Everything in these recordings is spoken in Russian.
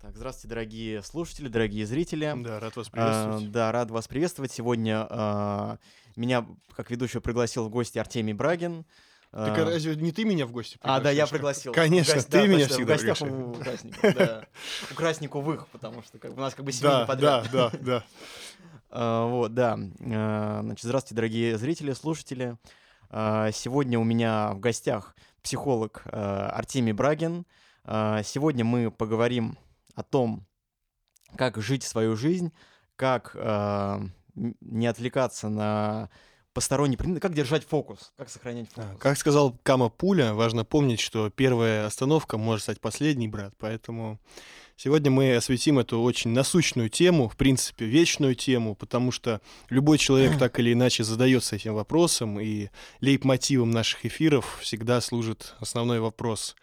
Так, здравствуйте, дорогие слушатели, дорогие зрители. Да, рад вас А, приветствовать. да, рад вас приветствовать. Сегодня а, меня, как ведущего, пригласил в гости Артемий Брагин. Так А, а разве не ты меня в гости А, да, я пригласил. Конечно, В гости- ты да, меня точно, всегда В гостях приглашаешь. у Красников, да. У Красниковых, потому что как у нас как бы семейный Да, подряд. да, да, да. А, Вот, да. А, Значит, здравствуйте, дорогие зрители, слушатели. А, Сегодня у меня в гостях психолог а, Артемий Брагин. А, Сегодня мы поговорим о том, как жить свою жизнь, как м, не отвлекаться на посторонние предметы, как держать фокус, как сохранять А, фокус. Как сказал Кама Пуля, важно помнить, что первая остановка может стать последней, брат. Поэтому сегодня мы осветим эту очень насущную тему, в принципе, вечную тему, потому что любой человек так или иначе задается этим вопросом, и лейб-мотивом наших эфиров всегда служит основной вопрос,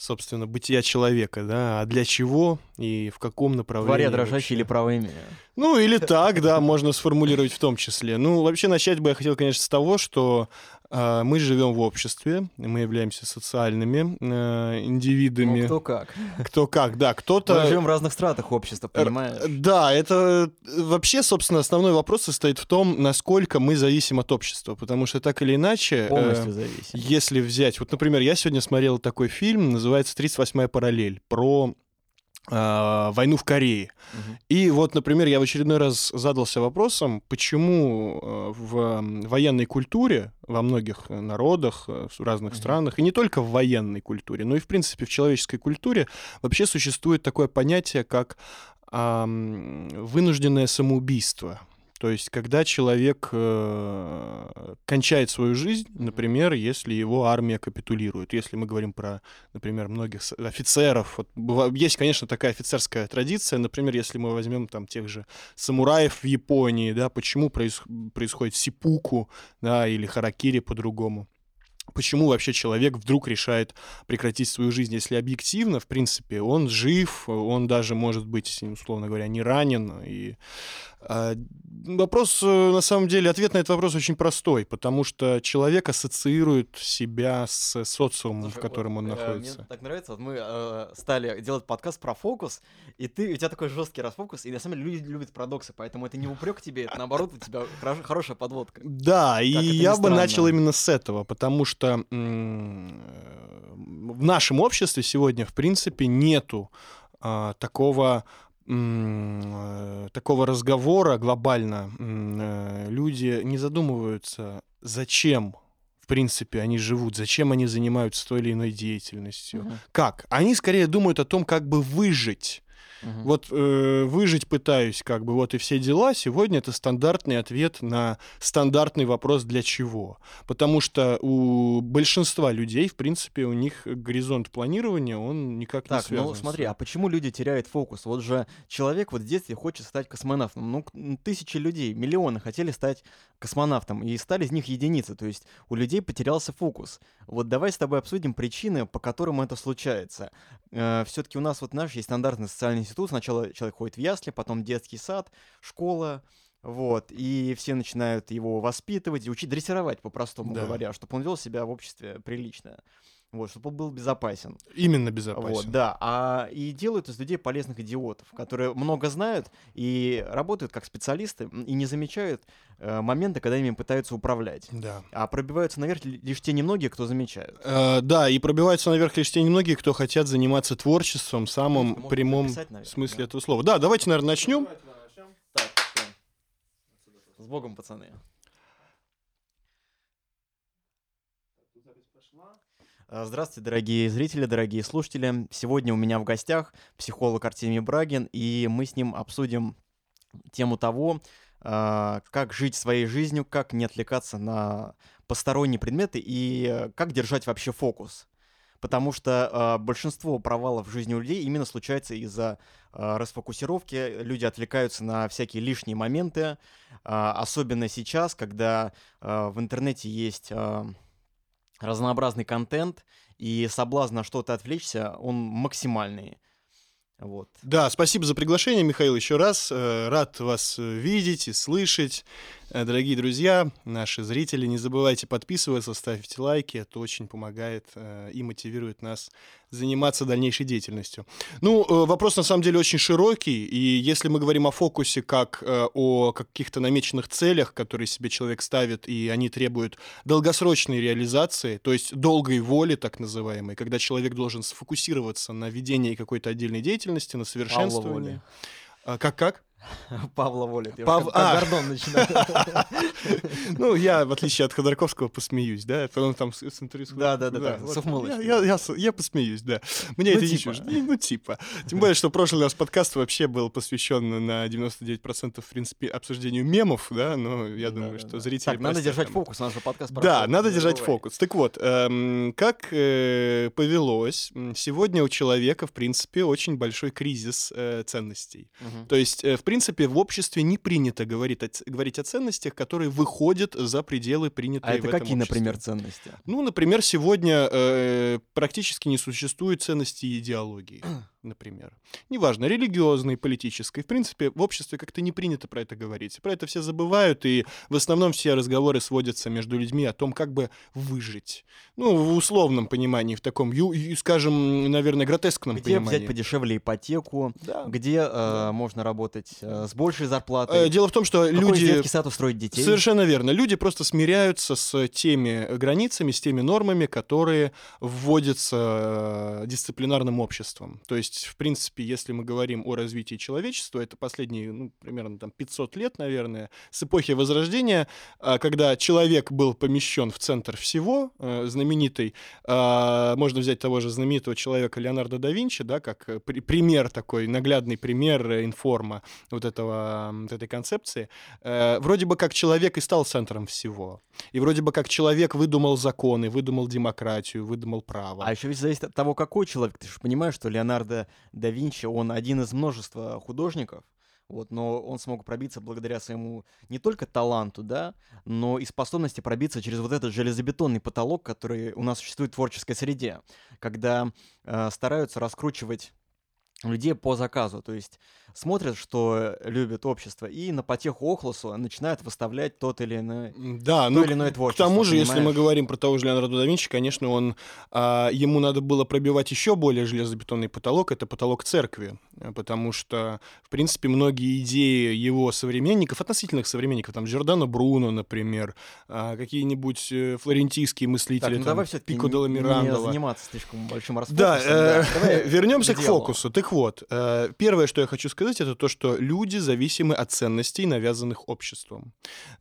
собственно, бытия человека, да, а для чего и в каком направлении. Творя дрожащие или правыми. Ну, или так, да, можно сформулировать в том числе. Ну, вообще начать бы я хотел, конечно, с того, что мы живем в обществе, мы являемся социальными э, индивидами. Ну, кто как. Кто как, да, Мы кто-то... живем в разных стратах общества, понимаешь? Да, это э, вообще, собственно, основной вопрос состоит в том, насколько мы зависим от общества, потому что так или иначе... э, Полностью зависим. если взять, вот, например, я сегодня смотрел такой фильм, называется «38-я параллель», про а, войну в Корее. Мгм. И вот, например, я в очередной раз задался вопросом, почему э, в военной культуре во многих народах, э, в разных Мгм. странах, и не только в военной культуре, но и, в принципе, в человеческой культуре вообще существует такое понятие, как вынужденное самоубийство. То есть, когда человек э, кончает свою жизнь, например, если его армия капитулирует. Если мы говорим про, например, многих офицеров. Вот есть, конечно, такая офицерская традиция. Например, если мы возьмем там тех же самураев в Японии, да, почему проис- происходит сипуку, да, или харакири по-другому. Почему вообще человек вдруг решает прекратить свою жизнь, если объективно, в принципе, он жив, он даже, может быть, условно говоря, не ранен. И вопрос, э, на самом деле, ответ на этот вопрос очень простой, потому что человек ассоциирует себя с социумом, Слушай, в котором вот, он э, находится. Мне так нравится, вот мы э, стали делать подкаст про фокус, и ты, у тебя такой жесткий расфокус, и на самом деле люди любят парадоксы, поэтому это не упрек тебе, это наоборот у тебя хорош- хорошая подводка. Да, и это ни я бы начал именно с этого, потому что э, в нашем обществе сегодня, в принципе, нету а, такого э, такого разговора глобально. Э, Люди не задумываются, зачем в принципе они живут, зачем они занимаются той или иной деятельностью. Мгм, Как? Они скорее думают о том, как бы выжить. Мгм. Вот э, выжить пытаюсь, как бы, вот и все дела. Сегодня это стандартный ответ на стандартный вопрос «для чего?». Потому что у большинства людей, в принципе, у них горизонт планирования, он никак не Так, связан. ну с- смотри, а почему люди теряют фокус? Вот же человек вот в детстве хочет стать космонавтом. Ну, м, тысячи людей, миллионы хотели стать космонавтом, и стали из них единицы. То есть у людей потерялся фокус. Вот давай с тобой обсудим причины, по которым это случается. Все-таки у нас вот наш есть стандартный социальный институт. Сначала человек ходит в ясли, потом детский сад, школа. Вот, и все начинают его воспитывать и учить дрессировать, по-простому Да. говоря, чтобы он вел себя в обществе прилично. Вот, чтобы он был безопасен. Именно безопасен. Вот, да. А и делают из людей полезных идиотов, которые много знают и работают как специалисты и не замечают э, моменты, когда ими пытаются управлять. Да. А пробиваются наверх ли- лишь те немногие, кто замечают. Э, да, и пробиваются наверх лишь те немногие, кто хотят заниматься творчеством в самом Можно прямом наверное, смысле да. этого слова. Да, давайте, наверное, начнем. Так, всё. С Богом, пацаны. Здравствуйте, дорогие зрители, дорогие слушатели. Сегодня у меня в гостях психолог Артемий Брагин, и мы с ним обсудим тему того, а, как жить своей жизнью, как не отвлекаться на посторонние предметы и э, как держать вообще фокус. Потому что а, большинство провалов в жизни у людей именно случается из-за а, расфокусировки. Люди отвлекаются на всякие лишние моменты, а, особенно сейчас, когда а, в интернете есть а, разнообразный контент, и соблазн на что-то отвлечься, он максимальный. Вот. Да, спасибо за приглашение, Михаил, еще раз. Э, Рад вас э, видеть и слышать. Э, дорогие друзья, наши зрители, не забывайте подписываться, ставьте лайки. Это очень помогает э, и мотивирует нас заниматься дальнейшей деятельностью. Ну, э, вопрос на самом деле очень широкий, и если мы говорим о фокусе как о каких-то намеченных целях, которые себе человек ставит, и они требуют долгосрочной реализации, то есть долгой воли, так называемой, когда человек должен сфокусироваться на ведении какой-то отдельной деятельности, на совершенствовании. Как-как? Павла Волит. Я Пав... а. Гордон начинаю. Ну, я, в отличие от Ходорковского, посмеюсь, да? Это он там с, интервью... Да, да, да, с. Я, посмеюсь, да. Мне Ну, это не типа. чуждо. Ну, типа. Тем более, что прошлый наш подкаст вообще был посвящен на 99%, в принципе, обсуждению мемов, да? Но я думаю, что зрители... Так, надо держать фокус, наш подкаст да, надо держать фокус. Так вот, эм, как э, повелось, сегодня у человека, в принципе, очень большой кризис э, ценностей. То есть, э, в принципе, в обществе не принято говорить о, говорить о ценностях, которые выходят за пределы принятые А в это этом какие, обществе. например, ценности? Ну, например, сегодня э, практически не существует ценности идеологии, например. Неважно, религиозной, политической. В принципе, в обществе как-то не принято про это говорить. Про это все забывают, и в основном все разговоры сводятся между людьми о том, как бы выжить. Ну, в условном понимании, в таком, скажем, наверное, гротескном Где понимании. взять подешевле ипотеку? Да. Где э, Да. можно работать э, с большей зарплатой? Э, Дело в том, что какой люди... сад устроить детей? Совершенно верно. Люди просто смиряются с теми границами, с теми нормами, которые вводятся э, дисциплинарным обществом. То есть, в принципе, если мы говорим о развитии человечества, это последние, ну, примерно там 500 лет, наверное, с эпохи Возрождения, а, когда человек был помещен в центр всего, э, знаменитый, а, можно взять того же знаменитого человека Леонардо да Винчи, да, как э, при- пример такой, наглядный пример э, информа вот этого, вот этой концепции. Вроде бы как человек и стал центром всего. И вроде бы как человек выдумал законы, выдумал демократию, выдумал право. А еще ведь зависит от того, какой человек. Ты же понимаешь, что Леонардо да Винчи, он один из множества художников, вот, но он смог пробиться благодаря своему не только таланту, да, но и способности пробиться через вот этот железобетонный потолок, который у нас существует в творческой среде, когда э, стараются раскручивать людей по заказу, то есть смотрят, что любит общество, и на потеху Охлосу начинают выставлять тот или иной Да, то ну, или иное к творчество, тому же, если мы понимаешь? говорим про того же Леонардо да Винчи, конечно, он, а, ему надо было пробивать еще более железобетонный потолок, это потолок церкви, э, потому что, в принципе, многие идеи его современников, относительных современников, там, Джордано Бруно, например, а, какие-нибудь э, флорентийские Так, мыслители, ну там, давай все-таки Пико не Мирандола. заниматься слишком большим расфокусом. Да, э, давай вернемся к делу. фокусу. Так вот, э, первое, что я хочу сказать, это то, что люди зависимы от ценностей, навязанных обществом.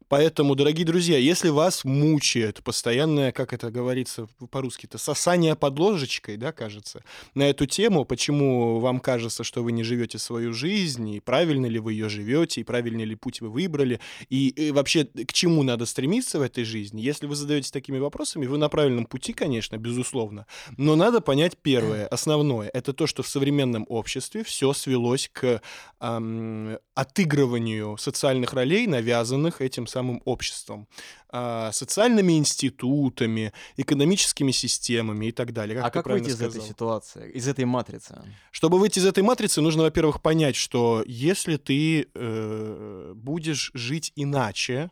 Поэтому, дорогие друзья, если вас мучает постоянное, как это говорится по-русски-то, сосание под ложечкой, да, кажется, на эту тему, почему вам кажется, что вы не живете свою жизнь, и правильно ли вы ее живете, и правильный ли путь вы выбрали, и, и вообще к чему надо стремиться в этой жизни, если вы задаетесь такими вопросами, вы на правильном пути, конечно, безусловно, но надо понять первое, основное, это то, что в современном обществе все свелось к ам, отыгрыванию социальных ролей, навязанных этим самым обществом, а, социальными институтами, экономическими системами и так далее. Как А как выйти из этой сказал. ситуации, из этой матрицы? Чтобы выйти из этой матрицы, нужно, во-первых, понять, что если ты э, будешь жить иначе,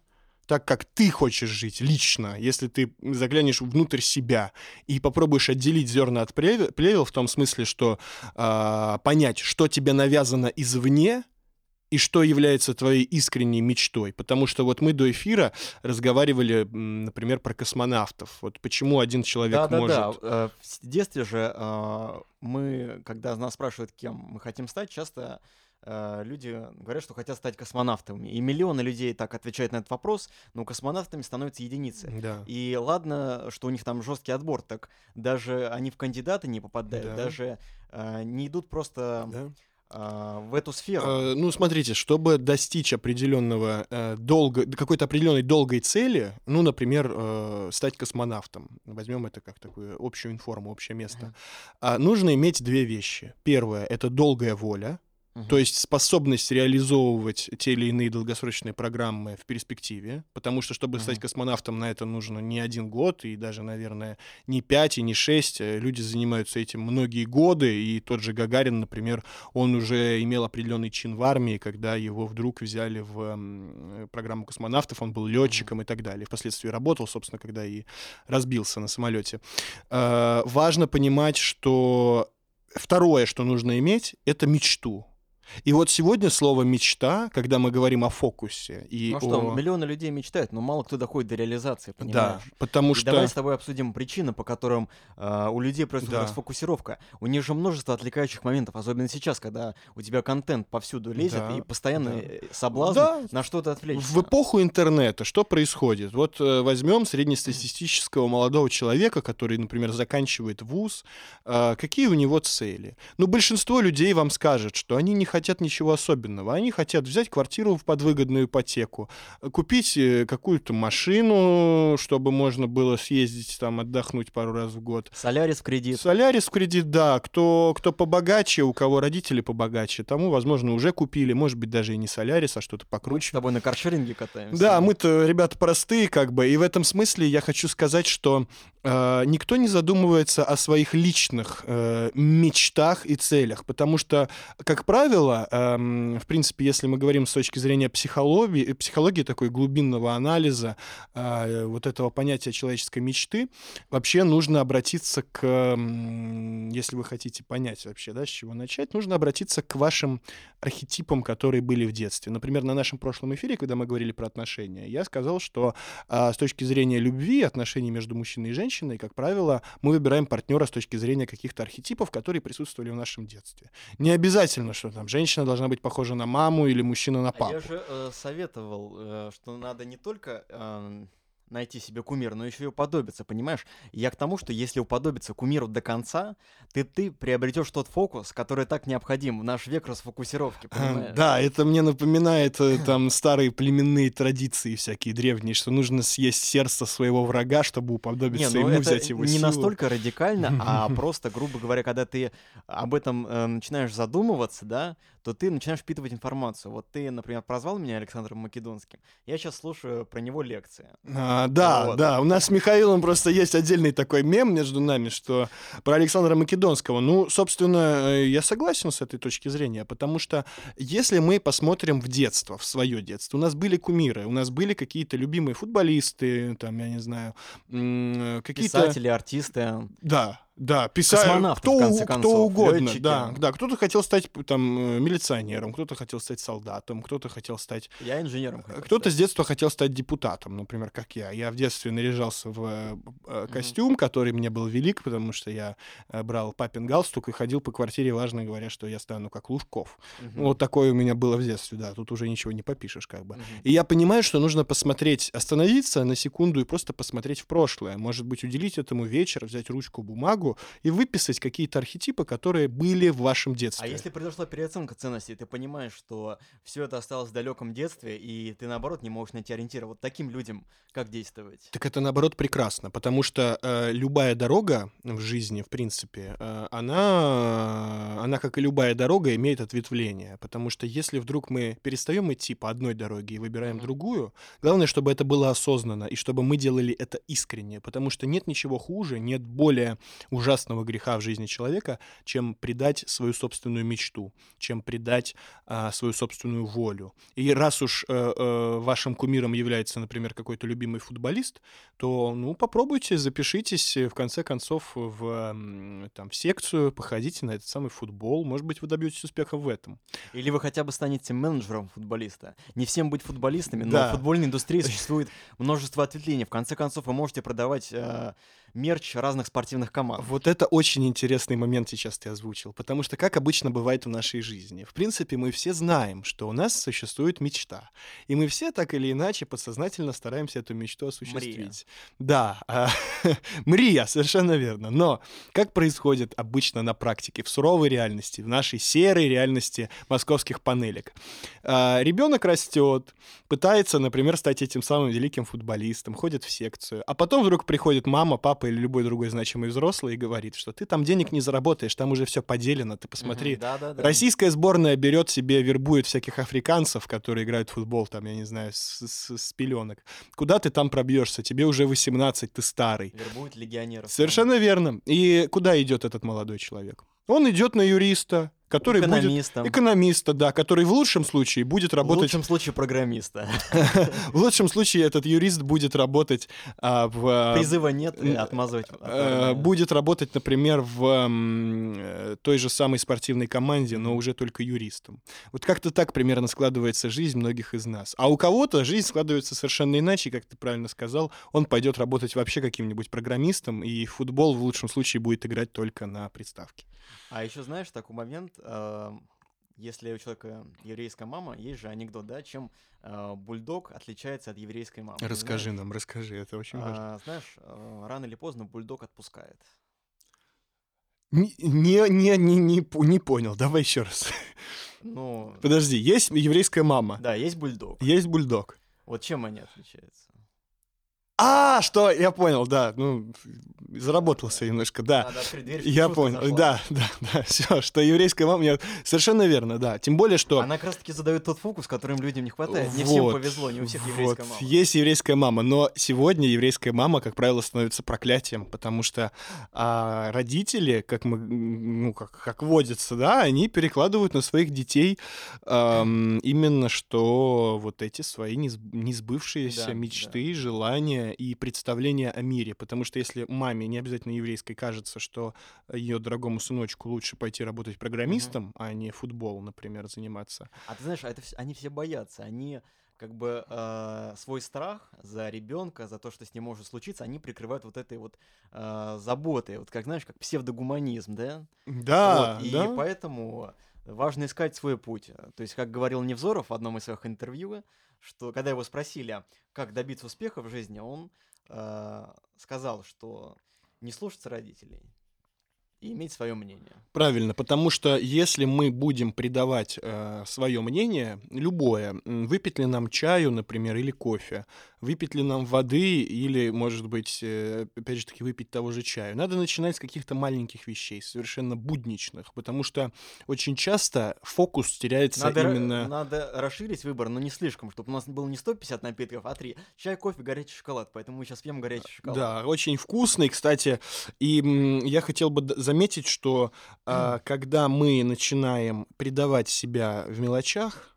так как ты хочешь жить лично, если ты заглянешь внутрь себя и попробуешь отделить зерна от плевел, в том смысле, что а, понять, что тебе навязано извне, и что является твоей искренней мечтой. Потому что вот мы до эфира разговаривали, например, про космонавтов. Вот почему один человек Да, да, может... да. Э, В детстве же э, мы, когда нас спрашивают, кем мы хотим стать, часто э, люди говорят, что хотят стать космонавтами. И миллионы людей так отвечают на этот вопрос, но космонавтами становятся единицы. Да. И ладно, что у них там жесткий отбор, так даже они в кандидаты не попадают, Да. даже э, не идут просто Да. э, в эту сферу. Э, Ну, смотрите, чтобы достичь определенного э, долго, какой-то определенной долгой цели, ну, например, э, стать космонавтом, возьмем это как такую общую информу, общее место, а, нужно иметь две вещи. Первое — это долгая воля, то есть способность реализовывать те или иные долгосрочные программы в перспективе, потому что, чтобы стать космонавтом, на это нужно не один год, и даже, наверное, не пять и не шесть. Э, люди занимаются этим многие годы, и тот же Гагарин, например, он уже имел определенный чин в армии, когда его вдруг взяли в программу космонавтов, он был летчиком и так далее. Впоследствии работал, собственно, когда и разбился на самолете. Э, важно понимать, что второе, что нужно иметь, это мечту. И вот сегодня слово «мечта», когда мы говорим о фокусе и ну, о... что, миллионы людей мечтают, но мало кто доходит до реализации, понимаешь? Да, потому и что... давай с тобой обсудим причины, по которым э, у людей происходит Да. расфокусировка. У них же множество отвлекающих моментов, особенно сейчас, когда у тебя контент повсюду лезет, Да, и постоянно да. э, соблазн Да. на что-то отвлечься. В эпоху интернета что происходит? Вот э, возьмем среднестатистического молодого человека, который, например, заканчивает вуз. Э, какие у него цели? Ну, большинство людей вам скажет, что они не хотят ничего особенного. Они хотят взять квартиру в подвыгодную ипотеку, э, купить э, какую-то машину, чтобы можно было съездить там отдохнуть пару раз в год. Солярис в кредит. Солярис в кредит, да. Кто, кто побогаче, у кого родители побогаче, тому, возможно, уже купили. Может быть, даже и не Солярис, а что-то Мы с покруче. тобой на каршеринге катаемся. Да, мы-то ребята простые, как бы, и в этом смысле я хочу сказать, что э, никто не задумывается о своих личных э, мечтах и целях, потому что, как правило, эм, в принципе, если мы говорим с точки зрения психологии, психологии такой глубинного анализа э, вот этого понятия человеческой мечты, вообще нужно обратиться к, м, если вы хотите понять вообще, да, с чего начать, нужно обратиться к вашим архетипам, которые были в детстве. Например, на нашем прошлом эфире, когда мы говорили про отношения, я сказал, что а, с точки зрения любви, отношений между мужчиной и женщиной, как правило, мы выбираем партнера с точки зрения каких-то архетипов, которые присутствовали в нашем детстве. Не обязательно, что там женщина должна быть похожа на маму или мужчина на А папу. я же э, советовал, э, что надо не только э, найти себе кумира, но еще и уподобиться, понимаешь? Я к тому, что если уподобиться кумиру до конца, ты, ты приобретешь тот фокус, который так необходим в наш век расфокусировки, понимаешь? Да, это мне напоминает э, там старые племенные традиции всякие древние, что нужно съесть сердце своего врага, чтобы Не, уподобиться ну ему, это взять его не силу. настолько радикально, а просто, грубо говоря, когда ты об этом э, начинаешь задумываться, да, то ты начинаешь впитывать информацию. Вот ты, например, прозвал меня Александром Македонским. Я сейчас слушаю про него лекции. А, да, Вот. да, у нас с Михаилом просто есть отдельный такой мем между нами, что про Александра Македонского. Ну, собственно, э, я согласен с этой точки зрения, потому что если мы посмотрим в детство, в свое детство, у нас были кумиры, у нас были какие-то любимые футболисты, там, я не знаю, м, какие-то... Писатели, артисты. Да, да, Космонавты, кто, в кто угодно, да, да, кто-то хотел стать там э, милиционером, кто-то хотел стать солдатом, кто-то хотел стать Я инженером. хотел кто-то с детства хотел стать депутатом, например, как я. Я в детстве наряжался в э, э, костюм, который мне был велик, потому что я э, брал папин галстук и ходил по квартире, важно говоря, что я стану как Лужков. Мгм. Вот такое у меня было в детстве, да, тут уже ничего не попишешь как бы. Мгм. И я понимаю, что нужно посмотреть, остановиться на секунду и просто посмотреть в прошлое. Может быть, уделить этому вечер, взять ручку, бумагу и выписать какие-то архетипы, которые были в вашем детстве. А если произошла переоценка ценностей, ты понимаешь, что все это осталось в далеком детстве, и ты наоборот не можешь найти ориентира. Вот таким людям как действовать? Так это наоборот прекрасно, потому что э, любая дорога в жизни, в принципе, э, она, она, как и любая дорога, имеет ответвление. Потому что если вдруг мы перестаем идти по одной дороге и выбираем Мгм. другую, главное, чтобы это было осознанно и чтобы мы делали это искренне. Потому что нет ничего хуже, нет более ужасного греха в жизни человека, чем предать свою собственную мечту, чем предать а, свою собственную волю. И раз уж э, э, вашим кумиром является, например, какой-то любимый футболист, то, ну, попробуйте, запишитесь, э, в конце концов, в, там, в секцию, походите на этот самый футбол. Может быть, вы добьетесь успеха в этом. Или вы хотя бы станете менеджером футболиста. Не всем быть футболистами, но Да. в футбольной индустрии существует множество ответвлений. В конце концов, вы можете продавать э, мерч разных спортивных команд. Вот это очень интересный момент сейчас ты озвучил, потому что, как обычно бывает в нашей жизни, в принципе, мы все знаем, что у нас существует мечта, и мы все так или иначе подсознательно стараемся эту мечту осуществить. Да, а, мрия, совершенно верно. Но как происходит обычно на практике, в суровой реальности, в нашей серой реальности московских панелек? А, Ребенок растет, пытается, например, стать этим самым великим футболистом, ходит в секцию, а потом вдруг приходит мама, папа папа или любой другой значимый взрослый и говорит, что ты там денег не заработаешь, там уже все поделено, ты посмотри. Мгм, Да-да-да. Российская сборная берет себе, вербует всяких африканцев, которые играют в футбол, там, я не знаю, с, с- с пеленок. Куда ты там пробьешься? Тебе уже 18, ты старый. Вербуют легионеров. Совершенно верно. И куда идет этот молодой человек? Он идет на юриста, который будет... Экономистом. Экономиста, да, который в лучшем случае будет В работать... лучшем случае программиста. В лучшем случае этот юрист будет работать а, в... а, Призыва нет, отмазывать. э, будет работать, например, в э, той же самой спортивной команде, но уже только юристом. Вот как-то так примерно складывается жизнь многих из нас. А у кого-то жизнь складывается совершенно иначе, как ты правильно сказал. Он пойдет работать вообще каким-нибудь программистом, и футбол в лучшем случае будет играть только на приставке. А еще знаешь такой момент, э, если у человека еврейская мама, есть же анекдот, да, чем э, бульдог отличается от еврейской мамы. Расскажи знаешь? нам, расскажи, это очень важно. А, знаешь, э, рано или поздно бульдог отпускает. Не, не, не, не, не понял, давай еще раз. Ну, Подожди, есть еврейская мама, да, есть бульдог. есть бульдог. Вот чем они отличаются? А, что, я понял, да, ну, заработался немножко, да. Я понял, да, да, да, все, что еврейская мама, я- совершенно верно, да. Тем более, что... Она как раз таки задает тот фокус, которым людям не хватает. Не всем повезло, не у всех еврейская мама. Есть еврейская мама, но сегодня еврейская мама, как правило, становится проклятием, потому что а, родители, как мы, ну, как, как водится, да, они перекладывают на своих детей ам, именно что вот эти свои несб- несбывшиеся Да, мечты, желания и представления о мире. Потому что если маме, не обязательно еврейской, кажется, что ее дорогому сыночку лучше пойти работать программистом, а не футбол, например, заниматься, А ты знаешь, а это они все боятся. Они как бы э, свой страх за ребенка, за то, что с ним может случиться, они прикрывают вот этой вот э, заботой. Вот как знаешь, как псевдогуманизм, да? да, Вот, и да. поэтому важно искать свой путь. То есть, как говорил Невзоров в одном из своих интервью, что когда его спросили, а как добиться успеха в жизни, он э, сказал, что не слушаться родителей и иметь свое мнение. Правильно, потому что если мы будем придавать свое мнение, любое, выпить ли нам чаю, например, или кофе, выпить ли нам воды, или, может быть, э, опять же таки, выпить того же чаю, надо начинать с каких-то маленьких вещей, совершенно будничных, потому что очень часто фокус теряется Надо, именно... надо расширить выбор, но не слишком, чтобы у нас было не 150 напитков, а 3. Чай, кофе, горячий шоколад, поэтому мы сейчас пьем горячий шоколад. Да, очень вкусный, кстати. И я хотел бы заметить, что а, когда мы начинаем предавать себя в мелочах,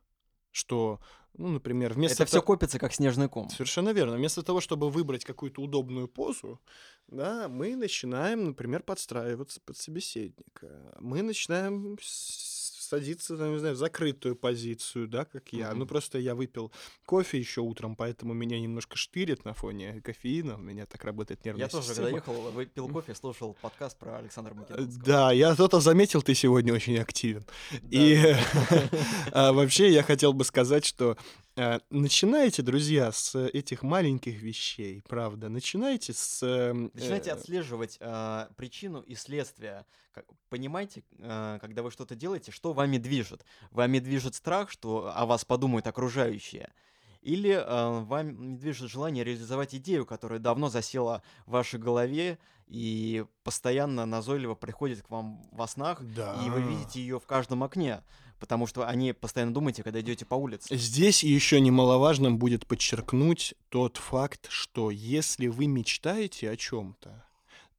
что, ну, например, вместо Это все копится, как снежный ком. Совершенно верно. Вместо того, чтобы выбрать какую-то удобную позу, да, мы начинаем, например, подстраиваться под собеседника. Мы начинаем с- садиться, там, не знаю, в закрытую позицию, да, как я. Мгм. Ну, просто я выпил кофе еще утром, поэтому меня немножко штырит на фоне кофеина. У меня так работает нервная Я тоже, система. когда ехал, выпил кофе, слушал подкаст про Александра Македонского. Да, я кто-то заметил, ты сегодня очень активен. И а, вообще я хотел бы сказать, что а, начинайте, друзья, с этих маленьких вещей, правда. Начинайте с... эм, Начинайте э, отслеживать а, причину и следствие. Понимаете, а, когда вы что-то делаете, что вами движет? Вами движет страх, что о вас подумают окружающие? Или а, вами движет желание реализовать идею, которая давно засела в вашей голове и постоянно назойливо приходит к вам во снах, Да. и вы видите ее в каждом окне, потому что о ней постоянно думаете, когда идете по улице. Здесь еще немаловажным будет подчеркнуть тот факт, что если вы мечтаете о чем-то,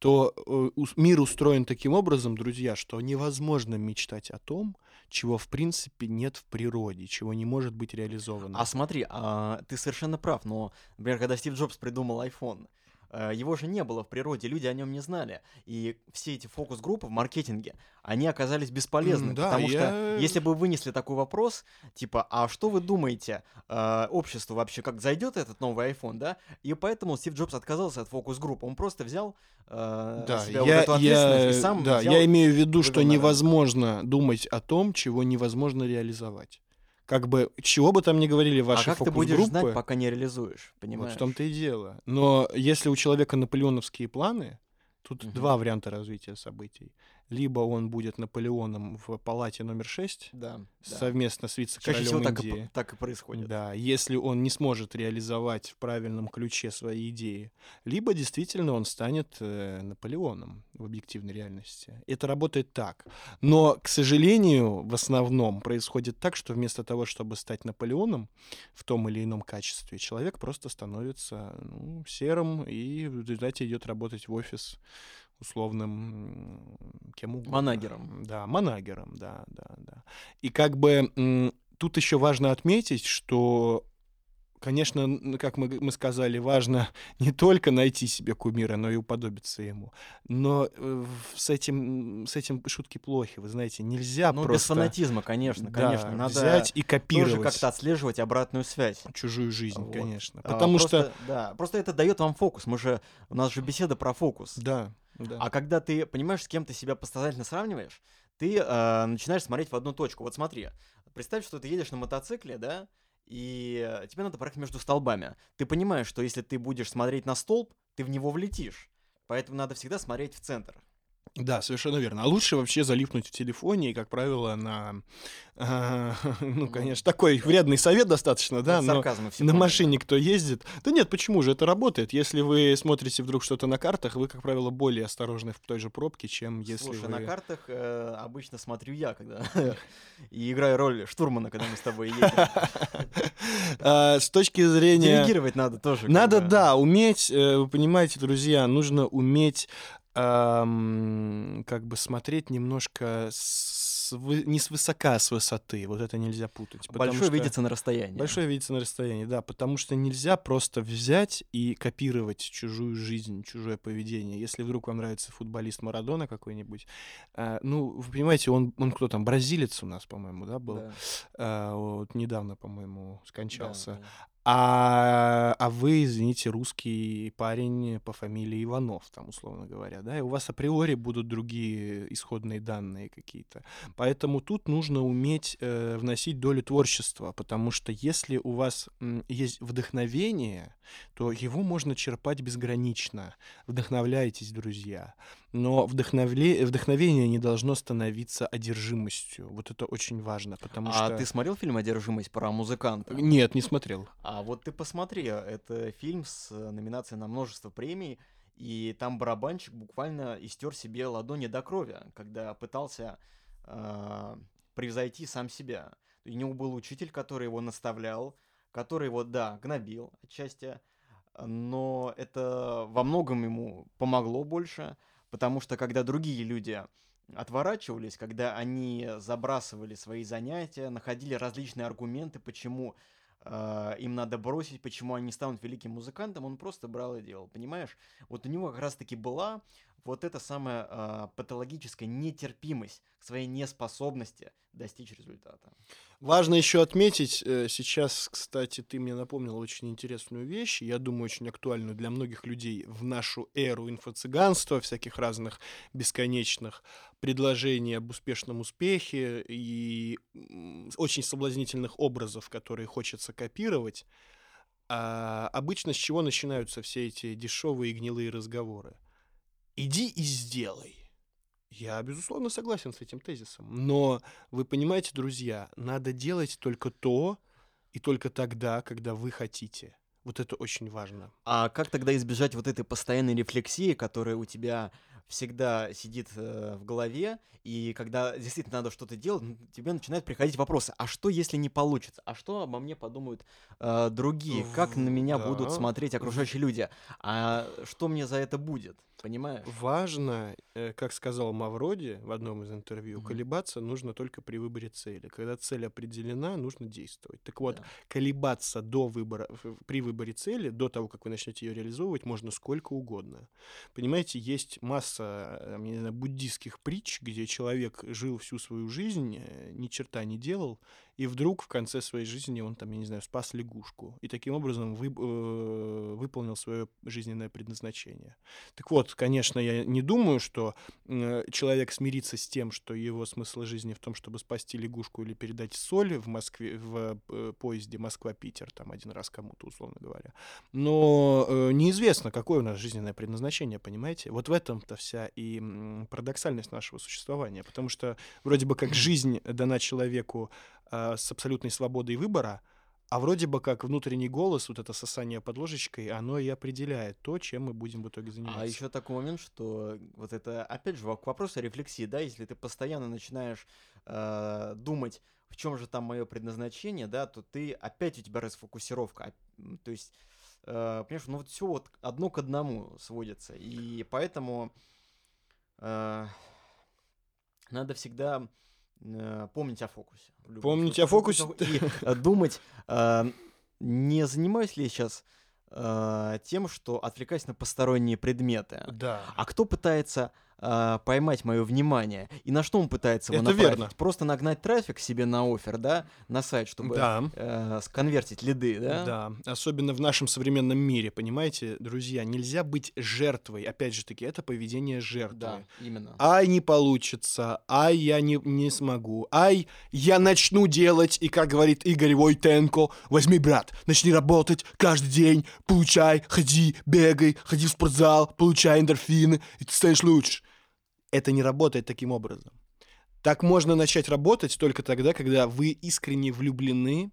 то э, мир устроен таким образом, друзья, что невозможно мечтать о том, чего в принципе нет в природе, чего не может быть реализовано. А смотри, а, ты совершенно прав, но, например, когда Стив Джобс придумал iPhone, его же не было в природе, люди о нем не знали. И все эти фокус-группы в маркетинге, они оказались бесполезны. М, да, потому я- что если бы вы вынесли такой вопрос, типа, а что вы думаете, э, обществу вообще, как зайдет этот новый iPhone, да? И поэтому Стив Джобс отказался от фокус-группы. Он просто взял э, Да, себя вот я, эту я- ответственность и сам да, взял я имею в виду, что невозможно думать о том, чего невозможно реализовать. Как бы, чего бы там ни говорили А ваши как ты будешь знать, пока не реализуешь, вот понимаешь? в том-то и дело. Но если у человека наполеоновские планы, тут Мгм. два варианта развития событий. Либо он будет Наполеоном в палате номер 6 Да. да. совместно с Чаще вице-королем всего так и, Индии. так и происходит. Да, если он не сможет реализовать в правильном ключе свои идеи, либо действительно он станет э, Наполеоном в объективной реальности. Это работает так. Но, к сожалению, в основном происходит так, что вместо того, чтобы стать Наполеоном в том или ином качестве, человек просто становится ну, серым и в результате идет работать в офис условным кем угодно. Манагером. Да, манагером, да, да, да. И как бы тут еще важно отметить, что Конечно, как мы, мы сказали, важно не только найти себе кумира, но и уподобиться ему. Но э, с этим, с этим шутки плохи, вы знаете, нельзя Ну, без просто фанатизма, конечно, да, конечно. Надо взять и тоже копировать как-то отслеживать обратную связь. чужую жизнь, Вот. конечно. А, Потому что... просто, Да, просто это дает вам фокус. Мы же, у нас же беседа про фокус. Да, да. А когда ты, понимаешь, с кем ты себя постоянно сравниваешь, ты э, начинаешь смотреть в одну точку. Вот смотри, представь, что ты едешь на мотоцикле, да, и э, тебе надо проехать между столбами. Ты понимаешь, что если ты будешь смотреть на столб, ты в него влетишь. Поэтому надо всегда смотреть в центр. Да, совершенно верно. А лучше вообще залипнуть в телефоне, и, как правило, на... а, ну, конечно, такой вредный совет достаточно, да, но на машине кто ездит. Да нет, почему же это работает? Если вы смотрите вдруг что-то на картах, вы, как правило, более осторожны в той же пробке, чем если Слушай, вы... на картах э, обычно смотрю я, когда и играю роль штурмана, когда мы с тобой едем. А, С точки зрения... Делегировать надо тоже. Надо, да, уметь, э, вы понимаете, друзья, нужно уметь ам, как бы смотреть немножко с вы- не с высока, а с высоты. Вот это нельзя путать. Большое что- видится на расстоянии. Большое видится на расстоянии, да, потому что нельзя просто взять и копировать чужую жизнь, чужое поведение. Если вдруг вам нравится футболист Марадона какой-нибудь, а, ну, вы понимаете, он, он кто там, бразилец у нас, по-моему, да, был? Да, А, вот недавно, по-моему, да, скончался. да. А, а вы, извините, русский парень по фамилии Иванов, там, условно говоря, да, и у вас априори будут другие исходные данные какие-то. Поэтому тут нужно уметь э, вносить долю творчества, потому что если у вас м, есть вдохновение, то его можно черпать безгранично. Вдохновляйтесь, друзья. Но вдохновле... вдохновение не должно становиться одержимостью. Вот это очень важно, потому А что... ты смотрел фильм «Одержимость» про музыканта? Нет, не смотрел. А вот ты посмотри, это фильм с э, номинацией на множество премий, и там барабанщик буквально истер себе ладони до крови, когда пытался э, превзойти сам себя. У него был учитель, который его наставлял, который его, да, гнобил отчасти, но это во многом ему помогло больше, потому что когда другие люди отворачивались, когда они забрасывали свои занятия, находили различные аргументы, почему э, им надо бросить, почему они станут великим музыкантом, он просто брал и делал, понимаешь? Вот у него как раз-таки была вот эта самая э, патологическая нетерпимость к своей неспособности достичь результата. Важно еще отметить, э, сейчас, кстати, ты мне напомнил очень интересную вещь, я думаю, очень актуальную для многих людей в нашу эру инфо-цыганства, всяких разных бесконечных предложений об успешном успехе и очень соблазнительных образов, которые хочется копировать. А обычно с чего начинаются все эти дешевые и гнилые разговоры? Иди и сделай. Я, безусловно, согласен с этим тезисом. Но вы понимаете, друзья, надо делать только то и только тогда, когда вы хотите. Вот это очень важно. А как тогда избежать вот этой постоянной рефлексии, которая у тебя всегда сидит э, в голове, и когда действительно надо что-то делать, тебе начинают приходить вопросы, а что если не получится? А что обо мне подумают э, другие? Как на меня да. будут смотреть окружающие люди? А что мне за это будет? Понимаешь? Важно, э, как сказал Мавроди в одном из интервью, Мгм. колебаться нужно только при выборе цели. Когда цель определена, нужно действовать. Так вот, Да. колебаться до выбора, при выборе цели, до того, как вы начнете ее реализовывать, можно сколько угодно. Понимаете, есть масса я не знаю, буддийских притч, где человек жил всю свою жизнь, э, ни черта не делал, и вдруг в конце своей жизни он там, я не знаю, спас лягушку, и таким образом вы, э, выполнил свое жизненное предназначение. Так вот, конечно, я не думаю, что э, человек смирится с тем, что его смысл жизни в том, чтобы спасти лягушку или передать соль в Москве, в э, поезде Москва-Питер, там один раз кому-то, условно говоря. Но э, неизвестно, какое у нас жизненное предназначение, понимаете? Вот в этом-то вся и парадоксальность нашего существования, потому что вроде бы как жизнь дана человеку э, с абсолютной свободой выбора, а вроде бы как внутренний голос, вот это сосание под ложечкой, оно и определяет то, чем мы будем в итоге А заниматься. еще такой момент, что вот это, опять же, к вопросу о рефлексии, да, если ты постоянно начинаешь э, думать, в чем же там мое предназначение, да, то ты опять у тебя расфокусировка. М, То есть, э, понимаешь, ну вот все вот одно к одному сводится. И поэтому э, надо всегда э, помнить о фокусе. Помнить о фокусе. И э, думать, э, не занимаюсь ли я сейчас э, тем, что отвлекаюсь на посторонние предметы. Да. А кто пытается э, поймать мое внимание? И на что он пытается его Это направить? верно. Просто нагнать трафик себе на офер, да, на сайт, чтобы Да. э, сконвертить лиды, да? Да, особенно в нашем современном мире, понимаете, друзья, нельзя быть жертвой. Опять же таки, это поведение жертвы. Да, именно. Ай, не получится, ай, я не, не смогу, ай, я начну делать, и, как говорит Игорь Войтенко, возьми, брат, начни работать каждый день, получай, ходи, бегай, ходи в спортзал, получай эндорфины, и ты станешь лучше. Это не работает таким образом. Так можно начать работать только тогда, когда вы искренне влюблены.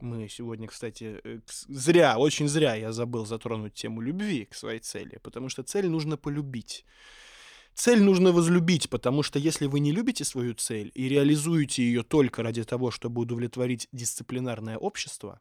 Мы сегодня, кстати, э, зря, очень зря я забыл затронуть тему любви к своей цели, потому что цель нужно полюбить. Цель нужно возлюбить, потому что если вы не любите свою цель и реализуете ее только ради того, чтобы удовлетворить дисциплинарное общество,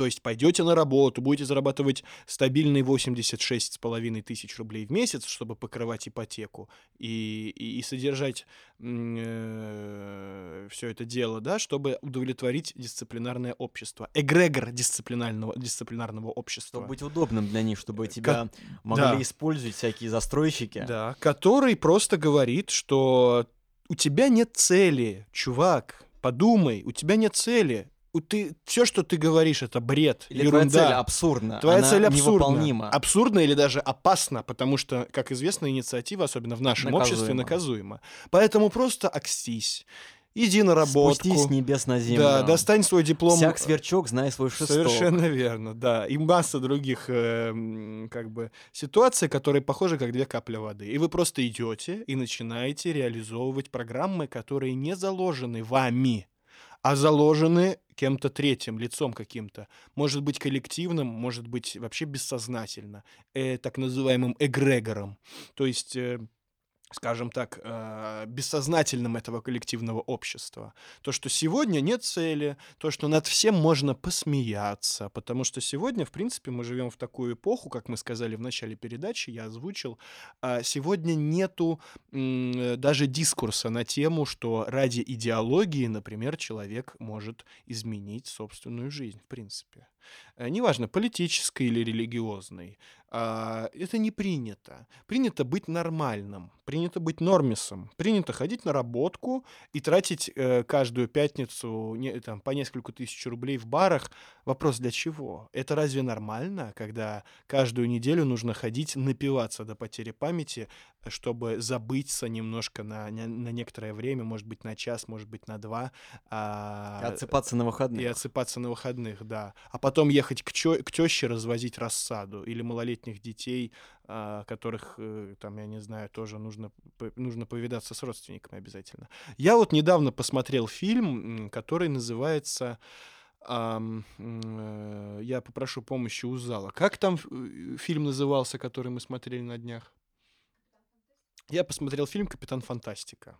то есть пойдете на работу, будете зарабатывать стабильные 86,5 тысяч рублей в месяц, чтобы покрывать ипотеку и, и, и содержать все это дело, да, чтобы удовлетворить дисциплинарное общество. Эгрегор дисциплинарного, дисциплинарного общества. Чтобы быть удобным для них, чтобы тебя могли да. использовать всякие застройщики. Да, который просто говорит, что у тебя нет цели, чувак, подумай, у тебя нет цели. Ты, все, что ты говоришь, это бред, Или ерунда. твоя цель абсурдна. Твоя она цель абсурдна. невыполнима. Абсурдна или даже опасна, потому что, как известно, инициатива, особенно в нашем обществе, Наказуема. наказуема. Поэтому просто окстись, иди на работу. Спустись с небес на землю. Да, достань свой диплом. Всяк сверчок, знай свой шесток. Совершенно верно, да. И масса других э, как бы ситуаций, которые похожи как две капли воды. И вы просто идете и начинаете реализовывать программы, которые не заложены вами, а заложены кем-то третьим, лицом каким-то. Может быть коллективным, может быть вообще бессознательно, э, так называемым эгрегором. То есть... э, скажем так, э, бессознательным этого коллективного общества. То, что сегодня нет цели, то, что над всем можно посмеяться, потому что сегодня, в принципе, мы живем в такую эпоху, как мы сказали в начале передачи, я озвучил, а, сегодня нету даже дискурса на тему, что ради идеологии, например, человек может изменить собственную жизнь, в принципе. Э, Неважно, политической или религиозной. А, Это не принято. Принято быть нормальным, принято быть нормисом, принято ходить на работку и тратить э, каждую пятницу не- там, по несколько тысяч рублей в барах. Вопрос для чего? Это разве нормально, когда каждую неделю нужно ходить напиваться до потери памяти, чтобы забыться немножко на, на, на некоторое время, может быть, на час, может быть, на два. а, И отсыпаться на выходных. и отсыпаться на выходных, да. А потом ехать к, чё- к теще развозить рассаду или малолетних детей, а, которых, э, там, я не знаю, тоже нужно, нужно повидаться с родственниками обязательно. Я вот недавно посмотрел фильм, который называется... э, я попрошу помощи у зала. Как там э, фильм назывался, который мы смотрели на днях? Я посмотрел фильм «Капитан Фантастика».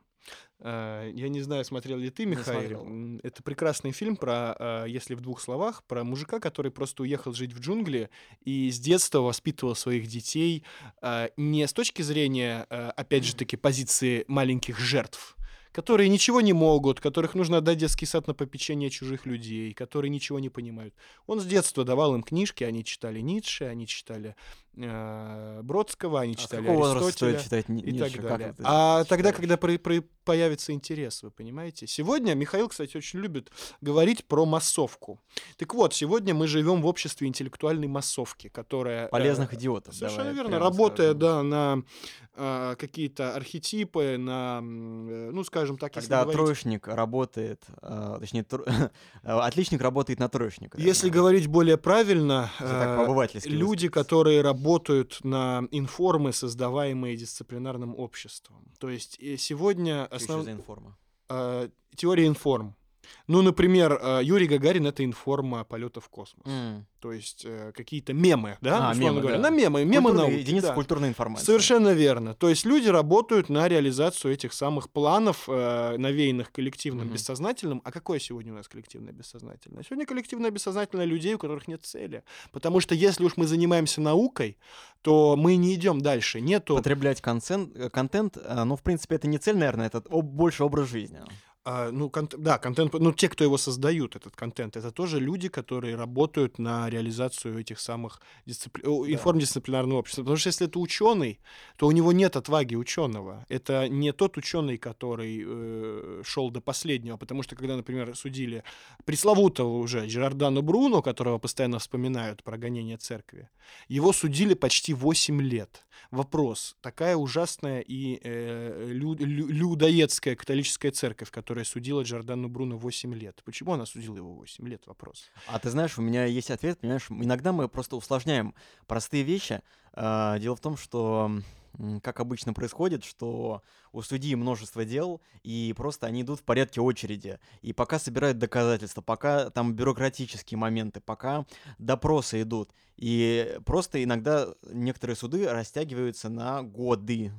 Э, Я не знаю, смотрел ли ты, Михаил. Это прекрасный фильм про, э, если в двух словах, про мужика, который просто уехал жить в джунгли и с детства воспитывал своих детей э, не с точки зрения, опять же таки, позиции маленьких жертв, которые ничего не могут, которых нужно отдать детский сад на попечение чужих людей, которые ничего не понимают. Он с детства давал им книжки, они читали Ницше, они читали Бродского, они А читали возраста Аристотеля читать Ни- и так Как далее. А тогда, считаешь? когда про- про- появится интерес, вы понимаете? Сегодня Михаил, кстати, очень любит говорить про массовку. Так вот, сегодня мы живем в обществе интеллектуальной массовки, которая... э, Полезных идиотов. Совершенно верно. Работая, скажем. да, на а, какие-то архетипы, на, э, ну, скажем так, Когда говорить... троечник работает, а, точнее, тро- а, отличник работает на троечника. Если говорить более правильно, э, люди, которые работают на информы, создаваемые дисциплинарным обществом. То есть э, сегодня Что основ... за информа? э, теория информ. Ну, например, э, Юрий Гагарин — это информа полета в космос. М. То есть э, какие-то мемы, да, А, мемы, говоря. да. На мемы, мемы науки. Единица да. культурной информации. Совершенно верно. То есть люди работают на реализацию этих самых планов, э, навеянных коллективным Мгм. бессознательным. А какое сегодня у нас коллективное бессознательное? Сегодня коллективное бессознательное людей, у которых нет цели. Потому что если уж мы занимаемся наукой, то мы не идем дальше. Нету... Потреблять контент, э, контент, ну, в принципе, это не цель, наверное, это больше образ жизни. А, ну, конт- да, контент, ну, те, кто его создают, этот контент, это тоже люди, которые работают на реализацию этих самых дисципли... о, информдисциплинарного общества. Потому что если это ученый, то у него нет отваги ученого. Это не тот ученый, который э, шел до последнего. Потому что, когда, например, судили пресловутого уже Джерардану Бруно, которого постоянно вспоминают про гонение церкви, его судили почти 8 лет. Вопрос. Такая ужасная и э, лю- лю- людоедская католическая церковь, которая судила Джордану Бруно 8 лет. Почему она судила его 8 лет? Вопрос. А ты знаешь, у меня есть ответ, понимаешь, иногда мы просто усложняем простые вещи. А, Дело в том, что, как обычно происходит, что у судьи множество дел, и просто они идут в порядке очереди. И пока собирают доказательства, пока там бюрократические моменты, пока допросы идут. И просто иногда некоторые суды растягиваются на годы.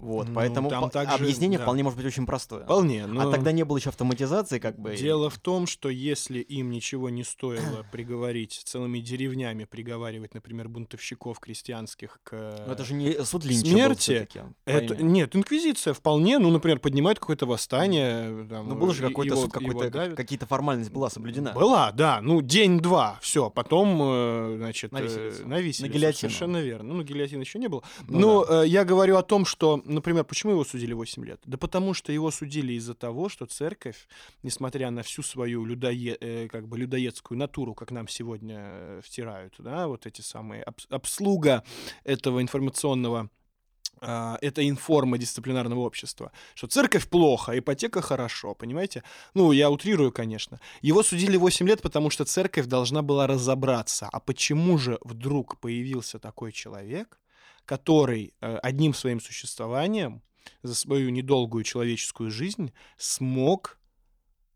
Вот, Ну, поэтому там также, объяснение да. вполне может быть очень простое. Вполне. А но тогда не было еще автоматизации, как бы. Дело в том, что если им ничего не стоило приговорить, целыми деревнями приговаривать, например, бунтовщиков крестьянских к... Но это же не суд Линча смерти всё-таки, Это, нет, инквизиция вполне, ну, например, поднимает какое-то восстание. Там, Ну, был же какой-то суд, какой-то, какие-то формальность была соблюдена. Была, да. Ну, день-два, все. Потом, э, значит, На э, виселицу. на виселицу, На гильотину. Совершенно верно. Ну, гильотины еще не было. Ну Но э, я говорю о том, что, например, почему его судили 8 лет? Да потому что его судили из-за того, что церковь, несмотря на всю свою людое, э, как бы людоедскую натуру, как нам сегодня э, втирают, да, вот эти самые обс- обслуга этого информационного а, это информа дисциплинарного общества, что церковь плохо, а ипотека хорошо, понимаете? Ну, я утрирую, конечно. Его судили 8 лет, потому что церковь должна была разобраться, а почему же вдруг появился такой человек, который э, одним своим существованием за свою недолгую человеческую жизнь смог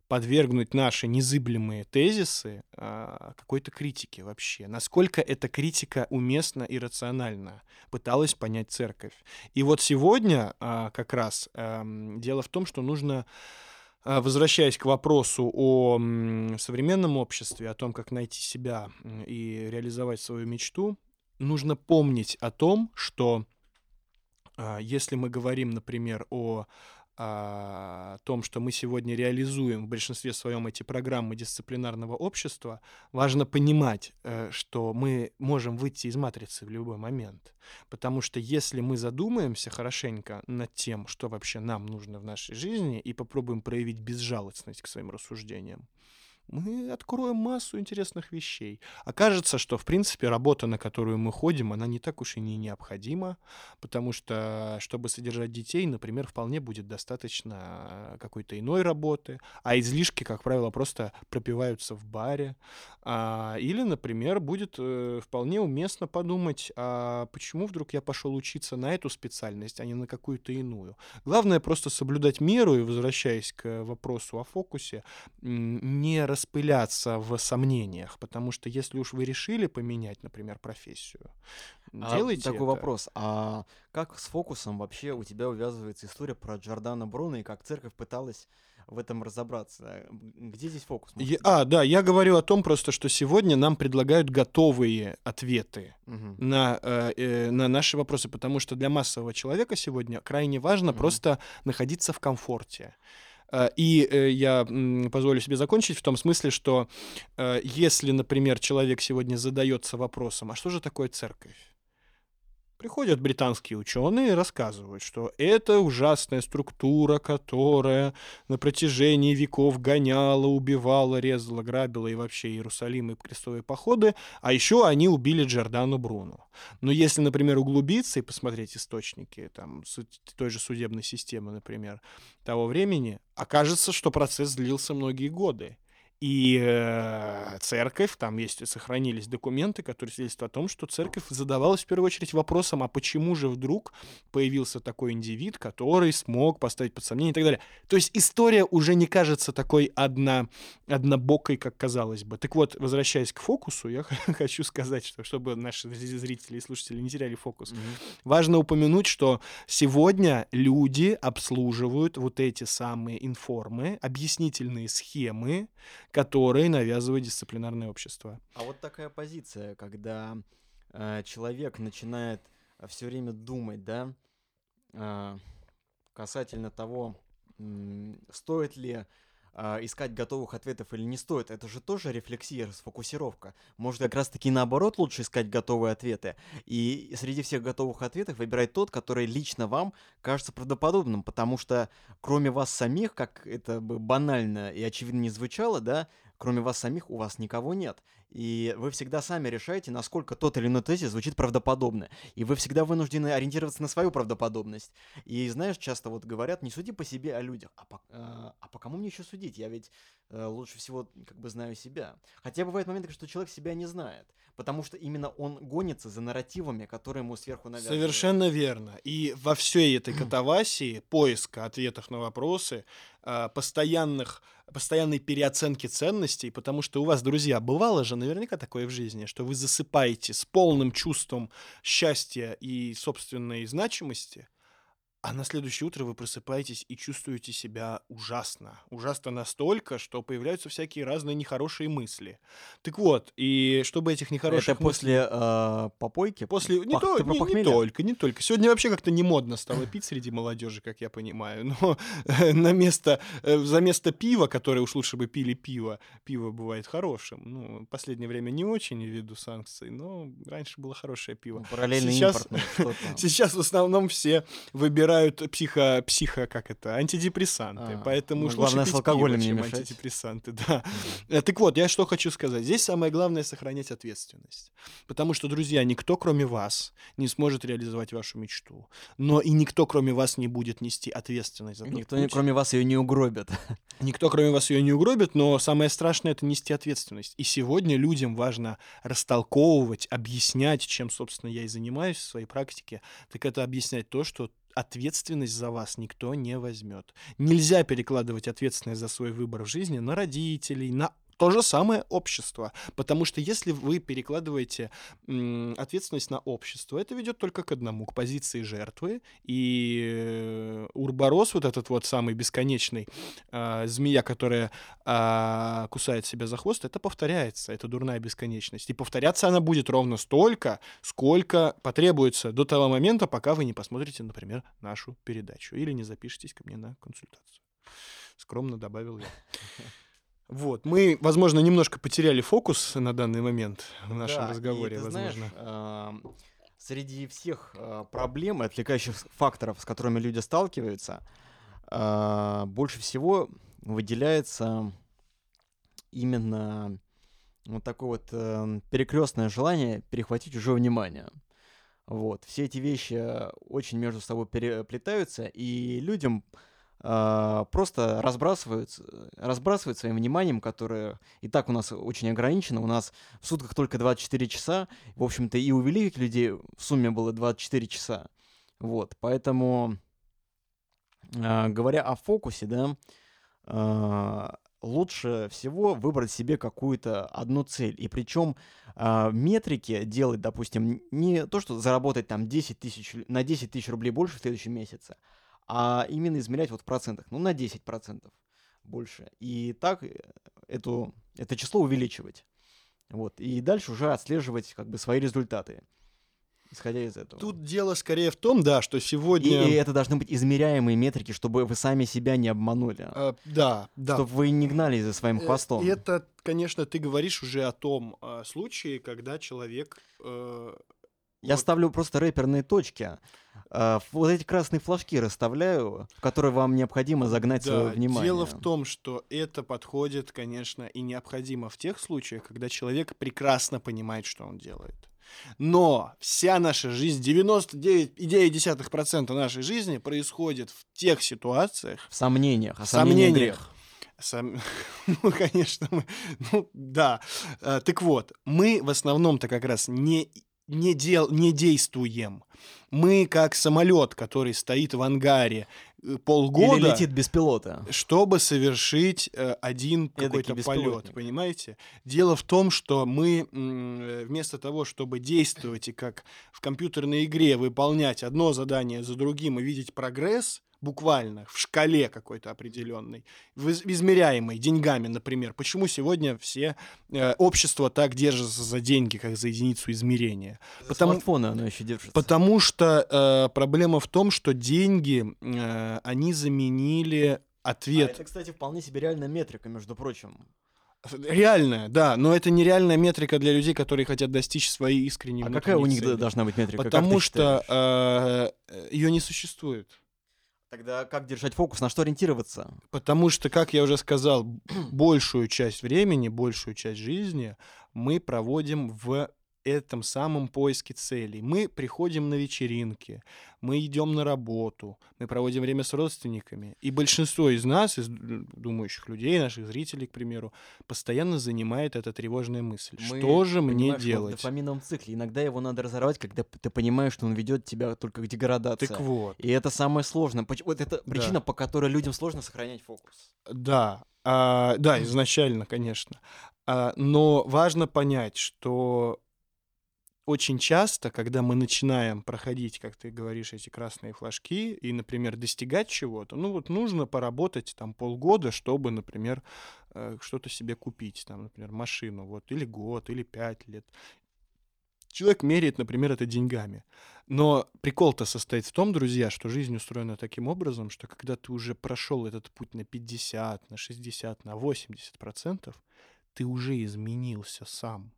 подвергнуть наши незыблемые тезисы а, какой-то критике вообще. Насколько эта критика уместна и рациональна, пыталась понять церковь. И вот сегодня а, как раз ам, дело в том, что нужно а, Возвращаясь к вопросу о современном обществе, о том, как найти себя и реализовать свою мечту, нужно помнить о том, что а, если мы говорим, например, о а, том, что мы сегодня реализуем в большинстве своем эти программы дисциплинарного общества, важно понимать, э, что мы можем выйти из матрицы в любой момент. Потому что если мы задумаемся хорошенько над тем, что вообще нам нужно в нашей жизни, и попробуем проявить безжалостность к своим рассуждениям, мы откроем массу интересных вещей. Окажется, что, в принципе, работа, на которую мы ходим, она не так уж и не необходима, потому что, чтобы содержать детей, например, вполне будет достаточно какой-то иной работы, а излишки, как правило, просто пропиваются в баре. А, или, например, будет э, вполне уместно подумать, а почему вдруг я пошел учиться на эту специальность, а не на какую-то иную. Главное просто соблюдать меру и, возвращаясь к вопросу о фокусе, не распыляться в сомнениях, потому что если уж вы решили поменять, например, профессию, А делайте такой это. вопрос. А как с фокусом вообще у тебя увязывается история про Джордана Бруно и как церковь пыталась в этом разобраться? Где здесь фокус? Я- а, да, я говорю о том просто, что сегодня нам предлагают готовые ответы Мгм. на, э, э, на наши вопросы, потому что для массового человека сегодня крайне важно Мгм. просто находиться в комфорте. Э, И э, я позволю себе закончить в том смысле, что э, если, например, человек сегодня задается вопросом, а что же такое церковь? Приходят британские ученые и рассказывают, что это ужасная структура, которая на протяжении веков гоняла, убивала, резала, грабила и вообще Иерусалим и крестовые походы, а еще они убили Джордану Бруно. Но если, например, углубиться и посмотреть источники там, той же судебной системы, например, того времени, окажется, что процесс длился многие годы. И э, церковь, там есть, сохранились документы, которые свидетельствуют о том, что церковь задавалась в первую очередь вопросом, а почему же вдруг появился такой индивид, который смог поставить под сомнение и так далее. То есть история уже не кажется такой одна, однобокой, как казалось бы. Так вот, возвращаясь к фокусу, я хочу сказать, что чтобы наши зрители и слушатели не теряли фокус, mm-hmm. важно упомянуть, что сегодня люди обслуживают вот эти самые информы, объяснительные схемы, которые навязывает дисциплинарное общество. А вот такая позиция, когда э, человек начинает все время думать, да, э, касательно того, э, стоит ли а, искать готовых ответов или не стоит, это же тоже рефлексия, сфокусировка. Может, как раз-таки наоборот лучше искать готовые ответы. И среди всех готовых ответов выбирать тот, который лично вам кажется правдоподобным, потому что кроме вас самих, как это бы банально и очевидно не звучало, да, кроме вас самих у вас никого нет. И вы всегда сами решаете, насколько тот или иной тезис звучит правдоподобно. И вы всегда вынуждены ориентироваться на свою правдоподобность. И знаешь, часто вот говорят, не суди по себе о людях. А по, э, а по кому мне еще судить? Я ведь э, лучше всего как бы знаю себя. Хотя бывают моменты, что человек себя не знает. Потому что именно он гонится за нарративами, которые ему сверху навязывают. Совершенно верно. И во всей этой катавасии поиска ответов на вопросы, э, постоянных постоянной переоценки ценностей, потому что у вас, друзья, бывало же наверняка такое в жизни, что вы засыпаете с полным чувством счастья и собственной значимости, а на следующее утро вы просыпаетесь и чувствуете себя ужасно. Ужасно настолько, что появляются всякие разные нехорошие мысли. Так вот, и чтобы этих нехороших Это после мыслей... э, попойки? После... Не, то, не, не только, не только. Сегодня вообще как-то не модно стало пить среди молодежи, как я понимаю. Но на место, э, за место пива, которое уж лучше бы пили пиво, пиво бывает хорошим. Ну, в последнее время не очень ввиду санкций, но раньше было хорошее пиво. Ну, параллельно сейчас, Сейчас в основном все выбирают выбирают психо, психо, как это, антидепрессанты. А, поэтому ну, уж лучше пить с алкоголем пиво, чем антидепрессанты, да. Mm. Так вот, я что хочу сказать. Здесь самое главное сохранять ответственность. Потому что, друзья, никто, кроме вас, не сможет реализовать вашу мечту. Но и никто, кроме вас, не будет нести ответственность за Никто, путь. кроме вас, ее не угробит. Никто, кроме вас, ее не угробит, но самое страшное — это нести ответственность. И сегодня людям важно растолковывать, объяснять, чем, собственно, я и занимаюсь в своей практике, так это объяснять то, что ответственность за вас никто не возьмет. Нельзя перекладывать ответственность за свой выбор в жизни на родителей, на то же самое общество. Потому что если вы перекладываете ответственность на общество, это ведет только к одному, к позиции жертвы. И Урборос, вот этот вот самый бесконечный э, змея, которая э, кусает себя за хвост, это повторяется, это дурная бесконечность. И повторяться она будет ровно столько, сколько потребуется до того момента, пока вы не посмотрите, например, нашу передачу или не запишетесь ко мне на консультацию. Скромно добавил я. Вот, мы, возможно, немножко потеряли фокус на данный момент в нашем да, разговоре, и ты возможно. Знаешь, э, среди всех э, проблем и отвлекающих факторов, с которыми люди сталкиваются, э, больше всего выделяется именно вот такое вот э, перекрестное желание перехватить уже внимание. Вот, все эти вещи очень между собой переплетаются, и людям просто разбрасывают, разбрасывают своим вниманием, которое и так у нас очень ограничено. У нас в сутках только 24 часа. В общем-то, и у великих людей в сумме было 24 часа. Вот, поэтому, э, говоря о фокусе, да, э, лучше всего выбрать себе какую-то одну цель. И причем э, метрики делать, допустим, не то, что заработать там 10 тысяч, на 10 тысяч рублей больше в следующем месяце, а именно измерять вот в процентах, ну, на 10% больше. И так э, эту, это число увеличивать. Вот. И дальше уже отслеживать как бы свои результаты исходя из этого. Тут дело скорее в том, да, что сегодня... И, и это должны быть измеряемые метрики, чтобы вы сами себя не обманули. А, да, да. Чтобы вы не гнали за своим э, хвостом. Это, конечно, ты говоришь уже о том э, случае, когда человек э, Я Вот. ставлю просто рэперные точки. А, Вот эти красные флажки расставляю, в которые вам необходимо загнать свое Да, внимание. дело в том, что это подходит, конечно, и необходимо в тех случаях, когда человек прекрасно понимает, что он делает. Но вся наша жизнь, 99,9% нашей жизни происходит в тех ситуациях, В сомнениях. А в сомнениях. грех. Ну, конечно, мы... Ну, да. А, Так вот, мы в основном-то как раз не, не, дел... не действуем. Мы как самолет, который стоит в ангаре э, полгода, Или летит без пилота. чтобы совершить э, один какой-то полет, понимаете? Дело в том, что мы э, вместо того, чтобы действовать и как в компьютерной игре выполнять одно задание за другим и видеть прогресс, буквально в шкале какой-то определенной, измеряемой деньгами, например. Почему сегодня все э, общество так держится за деньги, как за единицу измерения? Потому, Смартфоны оно еще держится. Потому что э, проблема в том, что деньги, э, они заменили А ответ. это, кстати, вполне себе реальная метрика, между прочим. Реальная, да, но это нереальная метрика для людей, которые хотят достичь своей искренней А какая у них цели. должна быть метрика? Потому что считаешь? ее не существует. Тогда как держать фокус, на что ориентироваться? Потому что, как я уже сказал, большую часть времени, большую часть жизни мы проводим в этом самом поиске целей. Мы приходим на вечеринки, мы идем на работу, мы проводим время с родственниками. И большинство из нас, из думающих людей, наших зрителей, к примеру, постоянно занимает эта тревожная мысль. Мы, что же мне вот В делать? дофаминовом цикле. Иногда его надо разорвать, когда ты понимаешь, что он ведет тебя только к деградации. Так вот. И это самое сложное. Вот это Да. причина, по которой людям сложно сохранять фокус. Да, а, да, изначально, конечно. А, но важно понять, что очень часто, когда мы начинаем проходить, как ты говоришь, эти красные флажки и, например, достигать чего-то, ну вот нужно поработать там полгода, чтобы, например, э, что-то себе купить, там, например, машину, вот, или год, или пять лет. Человек меряет, например, это деньгами. Но прикол-то состоит в том, друзья, что жизнь устроена таким образом, что когда ты уже прошел этот путь на 50, на 60, на 80 процентов, ты уже изменился сам.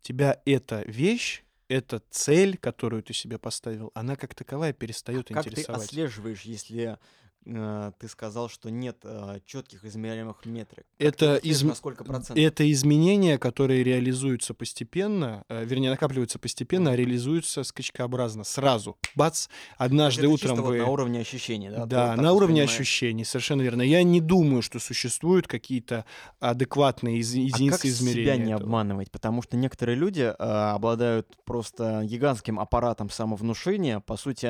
Тебя эта вещь, эта цель, которую ты себе поставил, она как таковая перестает Как ты интересовать. отслеживаешь, если ты сказал, что нет четких измеряемых метрик? Это на сколько процентов? Это изменения, которые реализуются постепенно, э, вернее, накапливаются постепенно, а реализуются скачкообразно, сразу. Бац, однажды это утром чисто вот вы... на уровне ощущений, да? Да, на уровне ощущений, совершенно верно. Я не думаю, что существуют какие-то адекватные из- А единицы как измерения. себя не этого. обманывать? Потому что некоторые люди э, обладают просто гигантским аппаратом самовнушения. По сути,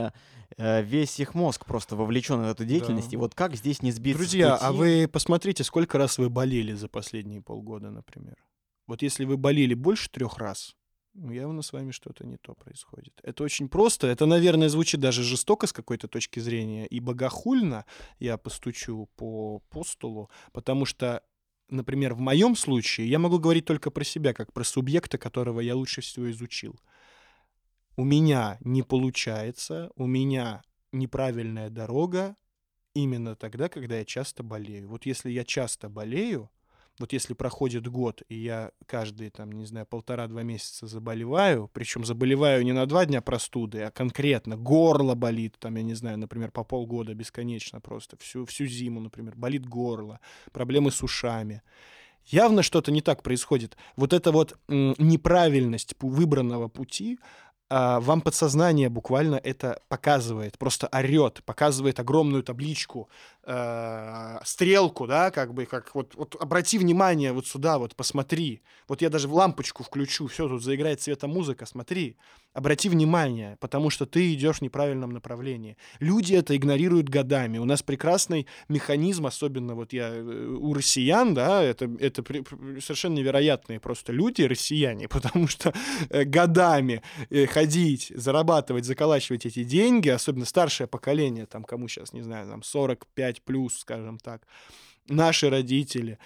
э, весь их мозг просто вовлечен в эту деятельность. Да. И вот как здесь не сбиться Друзья, а вы посмотрите, сколько раз вы болели за последние полгода, например. Вот если вы болели больше трех раз, ну, явно с вами что-то не то происходит. Это очень просто. Это, наверное, звучит даже жестоко с какой-то точки зрения и богохульно. Я постучу по, по столу, потому что например, в моем случае я могу говорить только про себя, как про субъекта, которого я лучше всего изучил. У меня не получается, у меня неправильная дорога именно тогда, когда я часто болею. Вот если я часто болею, вот если проходит год, и я каждые, там, не знаю, полтора-два месяца заболеваю, причем заболеваю не на два дня простуды, а конкретно горло болит, там, я не знаю, например, по полгода бесконечно просто, всю, всю зиму, например, болит горло, проблемы с ушами. Явно что-то не так происходит. Вот эта вот неправильность выбранного пути, а, вам подсознание буквально это показывает, просто орет, показывает огромную табличку, э, стрелку, да, как бы, как вот, вот обрати внимание вот сюда, вот посмотри. Вот я даже в лампочку включу, все, тут заиграет цветомузыка, смотри. Обрати внимание, потому что ты идешь в неправильном направлении. Люди это игнорируют годами. У нас прекрасный механизм, особенно вот я э, у россиян, да, это, это при- совершенно невероятные просто люди, россияне, потому что э, годами э, ходить, зарабатывать, заколачивать эти деньги, особенно старшее поколение, там, кому сейчас, не знаю, там, 45 плюс, скажем так, наши родители,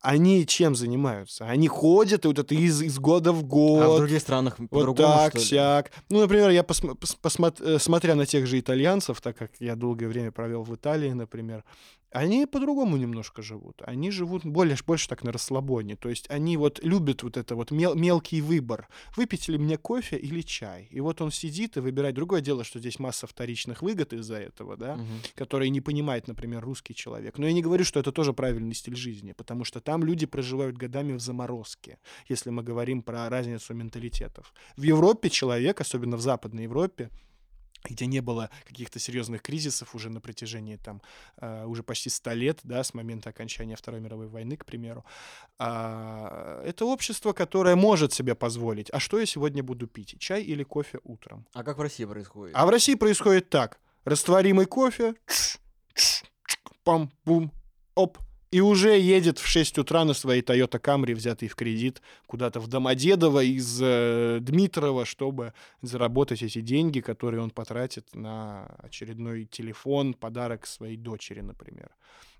они чем занимаются? Они ходят и вот это из, из года в год. А в других странах Вот так, сяк. Ну, например, я посм- пос- посмот- э, на тех же итальянцев, так как я долгое время провел в Италии, например, Они по-другому немножко живут. Они живут более, больше так на расслабоне. То есть они вот любят вот это вот мел, мелкий выбор. Выпить ли мне кофе или чай? И вот он сидит и выбирает. Другое дело, что здесь масса вторичных выгод из-за этого, да, угу. которые не понимает, например, русский человек. Но я не говорю, что это тоже правильный стиль жизни, потому что там люди проживают годами в заморозке, если мы говорим про разницу менталитетов. В Европе человек, особенно в Западной Европе, где не было каких-то серьезных кризисов уже на протяжении там э, уже почти 100 лет, да, с момента окончания Второй мировой войны, к примеру. А, это общество, которое может себе позволить. А что я сегодня буду пить? Чай или кофе утром? А как в России происходит? А в России происходит так. Растворимый кофе, пам-бум, оп, и уже едет в 6 утра на своей Toyota Camry, взятый в кредит, куда-то в Домодедово из э, Дмитрова, чтобы заработать эти деньги, которые он потратит на очередной телефон, подарок своей дочери, например.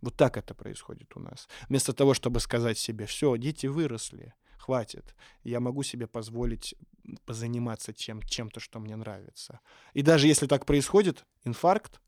Вот так это происходит у нас. Вместо того, чтобы сказать себе, все, дети выросли, хватит, я могу себе позволить позаниматься чем- чем-то, что мне нравится. И даже если так происходит, инфаркт,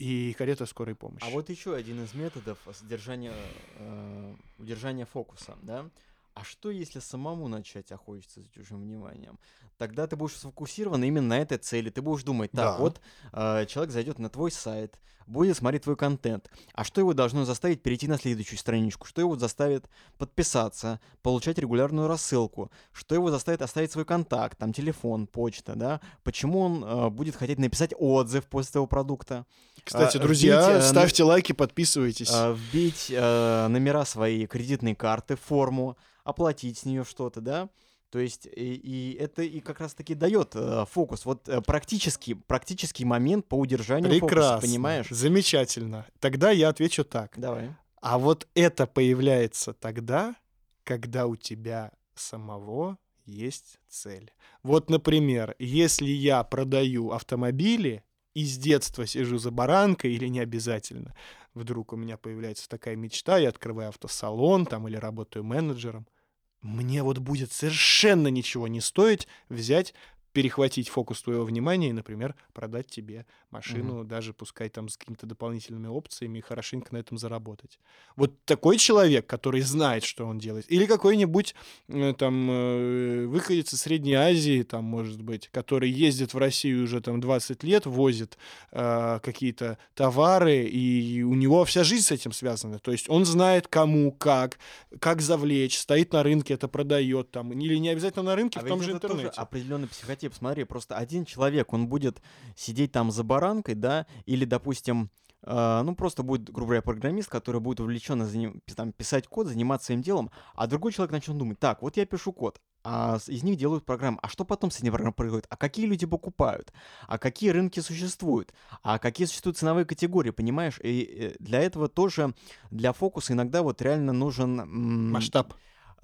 и карета скорой помощи. А вот еще один из методов содержания, э, удержания фокуса, да? А что, если самому начать охотиться за чужим вниманием? Тогда ты будешь сфокусирован именно на этой цели. Ты будешь думать, так, да. вот э, человек зайдет на твой сайт, будет смотреть твой контент. А что его должно заставить перейти на следующую страничку? Что его заставит подписаться, получать регулярную рассылку? Что его заставит оставить свой контакт, там телефон, почта, да? Почему он э, будет хотеть написать отзыв после того продукта? Кстати, а, друзья, вбить, э, ставьте лайки, подписывайтесь. А, вбить э, номера своей кредитной карты, форму, оплатить с нее что-то, да? То есть и, и это и как раз таки дает э, фокус. Вот э, практический, практический момент по удержанию Прекрасно. фокуса, понимаешь? Замечательно. Тогда я отвечу так. Давай. А вот это появляется тогда, когда у тебя самого есть цель. Вот, например, если я продаю автомобили и с детства сижу за баранкой или не обязательно, вдруг у меня появляется такая мечта, я открываю автосалон там или работаю менеджером – мне вот будет совершенно ничего не стоить взять перехватить фокус твоего внимания и, например, продать тебе машину, mm-hmm. даже пускай там с какими-то дополнительными опциями и хорошенько на этом заработать. Вот такой человек, который знает, что он делает, или какой-нибудь э, там э, выходец из Средней Азии, там, может быть, который ездит в Россию уже там 20 лет, возит э, какие-то товары, и у него вся жизнь с этим связана. То есть он знает, кому, как, как завлечь, стоит на рынке, это продает там, или не обязательно на рынке, а в том же интернете. Определенный психотип. Смотри, просто один человек, он будет сидеть там за баранкой, да, или, допустим, Uh, ну, просто будет, грубо говоря, программист, который будет увлеченно заним... там, писать код, заниматься своим делом, а другой человек начнет думать, так, вот я пишу код, а из них делают программы. А что потом с этим программой происходит? А какие люди покупают? А какие рынки существуют? А какие существуют ценовые категории, понимаешь? И э, для этого тоже, для фокуса иногда вот реально нужен... Масштаб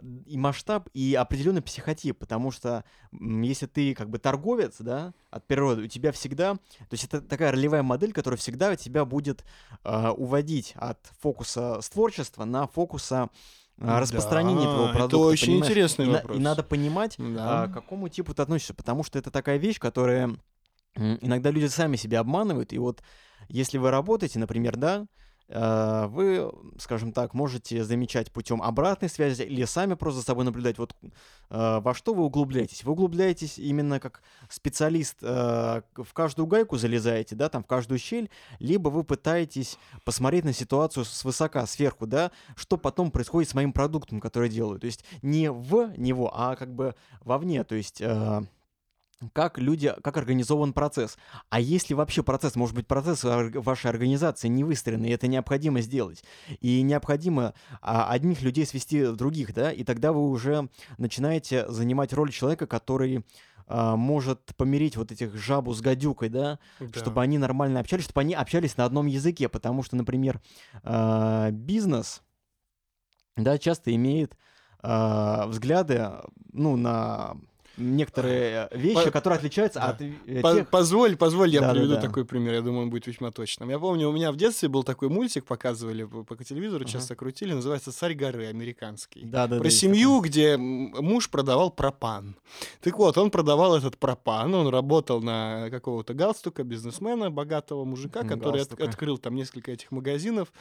и масштаб, и определенный психотип, потому что если ты как бы торговец, да, от природы, у тебя всегда, то есть это такая ролевая модель, которая всегда тебя будет э, уводить от фокуса с творчества на фокуса э, распространения да, твоего продукта. Это очень понимаешь? интересный и, вопрос. И надо понимать, да. а, к какому типу ты относишься, потому что это такая вещь, которая иногда люди сами себя обманывают, и вот если вы работаете, например, да, вы, скажем так, можете замечать путем обратной связи или сами просто за собой наблюдать, вот э, во что вы углубляетесь. Вы углубляетесь именно как специалист, э, в каждую гайку залезаете, да, там в каждую щель, либо вы пытаетесь посмотреть на ситуацию свысока, сверху, да, что потом происходит с моим продуктом, который я делаю. То есть не в него, а как бы вовне, то есть как люди, как организован процесс. А если вообще процесс, может быть, процесс вашей организации не выстроенный, это необходимо сделать. И необходимо а, одних людей свести в других, да, и тогда вы уже начинаете занимать роль человека, который а, может помирить вот этих жабу с гадюкой, да, да, чтобы они нормально общались, чтобы они общались на одном языке, потому что, например, а, бизнес, да, часто имеет а, взгляды, ну, на некоторые э, вещи, По- которые отличаются да. от э, По- тех... Позволь, позволь, я Да, приведу да. такой пример. Я думаю, он будет весьма точным. Я помню, у меня в детстве был такой мультик, показывали по, по телевизору, часто крутили, называется «Царь горы» американский. Да, да, Про да, семью, где муж продавал пропан. Так вот, он продавал этот пропан, он работал на какого-то галстука, бизнесмена, богатого мужика, который от- открыл там несколько этих магазинов.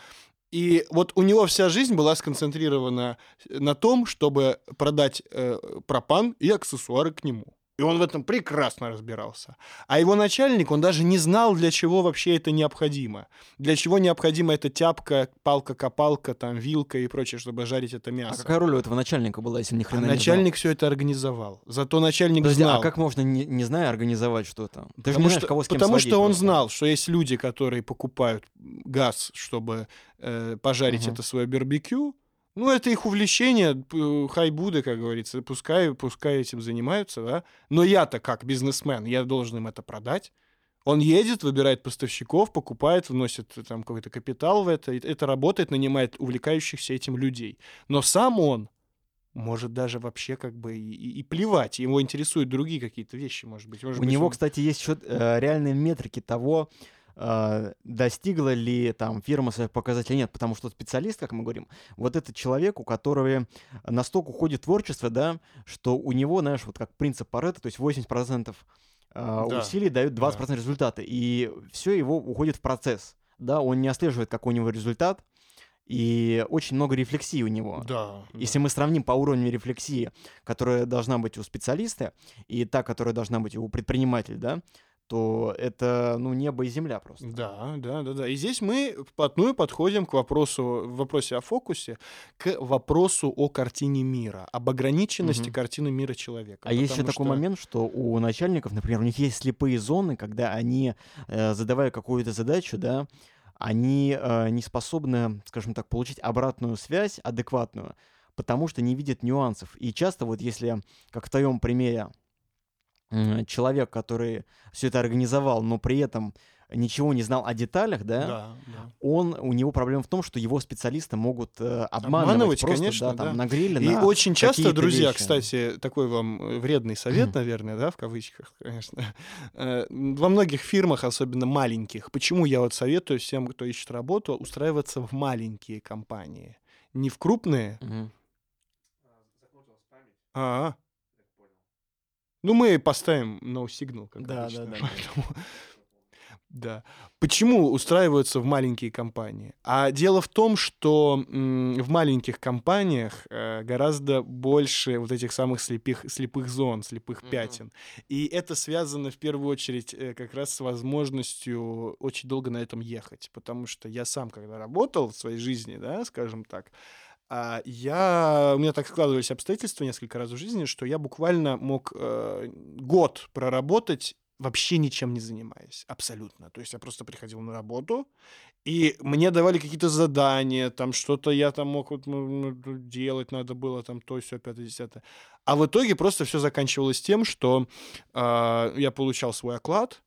И вот у него вся жизнь была сконцентрирована на том, чтобы продать э, пропан и аксессуары к нему. И он в этом прекрасно разбирался. А его начальник, он даже не знал, для чего вообще это необходимо. Для чего необходима эта тяпка, палка-копалка, там, вилка и прочее, чтобы жарить это А мясо. какая роль у этого начальника была, если ни А хрена не знал? начальник все это организовал. Зато начальник Подожди, знал. а как можно, не, не зная, организовать что-то? Ты потому не знаешь, что, кого с кем потому сводить что он просто. знал, что есть люди, которые покупают газ, чтобы э, пожарить Мгм. это свое барбекю. Ну, это их увлечение, хай буде, как говорится. Пускай, пускай этим занимаются, да. Но я-то как бизнесмен, я должен им это продать. Он едет, выбирает поставщиков, покупает, вносит там какой-то капитал в это. Это работает, нанимает увлекающихся этим людей. Но сам он может даже вообще как бы и, и- плевать. Его интересуют другие какие-то вещи, может быть. Может У быть, него, он- кстати, есть еще э, реальные метрики того, э, достигла ли там фирма своих показателей нет, потому что специалист, как мы говорим, вот этот человек, у которого настолько уходит творчество, да, что у него, знаешь, вот как принцип Паретта, то есть 80% э, Да, усилий дают 20% результата, и все его уходит в процесс, да, он не отслеживает, какой у него результат, и очень много рефлексии у него. Да. Если мы сравним по уровню рефлексии, которая должна быть у специалиста, и та, которая должна быть у предпринимателя, да, то это, ну, небо и земля просто. Да, да, да, да. И здесь мы вплотную подходим к вопросу, в вопросе о фокусе, к вопросу о картине мира, об ограниченности Мгм. картины мира человека. А есть еще Потому такой что- момент, что у начальников, например, у них есть слепые зоны, когда они, э, задавая какую-то задачу, да, они э, не способны, скажем так, получить обратную связь адекватную, потому что не видят нюансов. И часто вот если, как в твоем примере, человек, который все это организовал, но при этом ничего не знал о деталях, да, Да, да. он, у него проблема в том, что его специалисты могут э, обманывать, Обманывать, просто, конечно, да, там, да. на гриле, И на очень часто, друзья, вещи. кстати, такой вам э, вредный совет, наверное, да, в кавычках, конечно. Э, Во многих фирмах, особенно маленьких, почему я вот советую всем, кто ищет работу, устраиваться в маленькие компании. Не в крупные, Мгм. А. Ну, мы поставим no signal, как Да, обычно, да, да. поэтому- Да. Почему устраиваются в маленькие компании? А дело в том, что в маленьких компаниях э, гораздо больше вот этих самых слепых, слепых зон, слепых Мгм. пятен. И это связано в первую очередь э, как раз с возможностью очень долго на этом ехать. Потому что я сам, когда работал в своей жизни, да, скажем так, а, я, у меня так складывались обстоятельства несколько раз в жизни, что я буквально мог э, год проработать вообще ничем не занимаясь, абсолютно. То есть я просто приходил на работу, и мне давали какие-то задания, там что-то я там мог вот, ну, ну, делать, надо было там то, все, пятое, десятое. А в итоге просто все заканчивалось тем, что а, я получал свой оклад,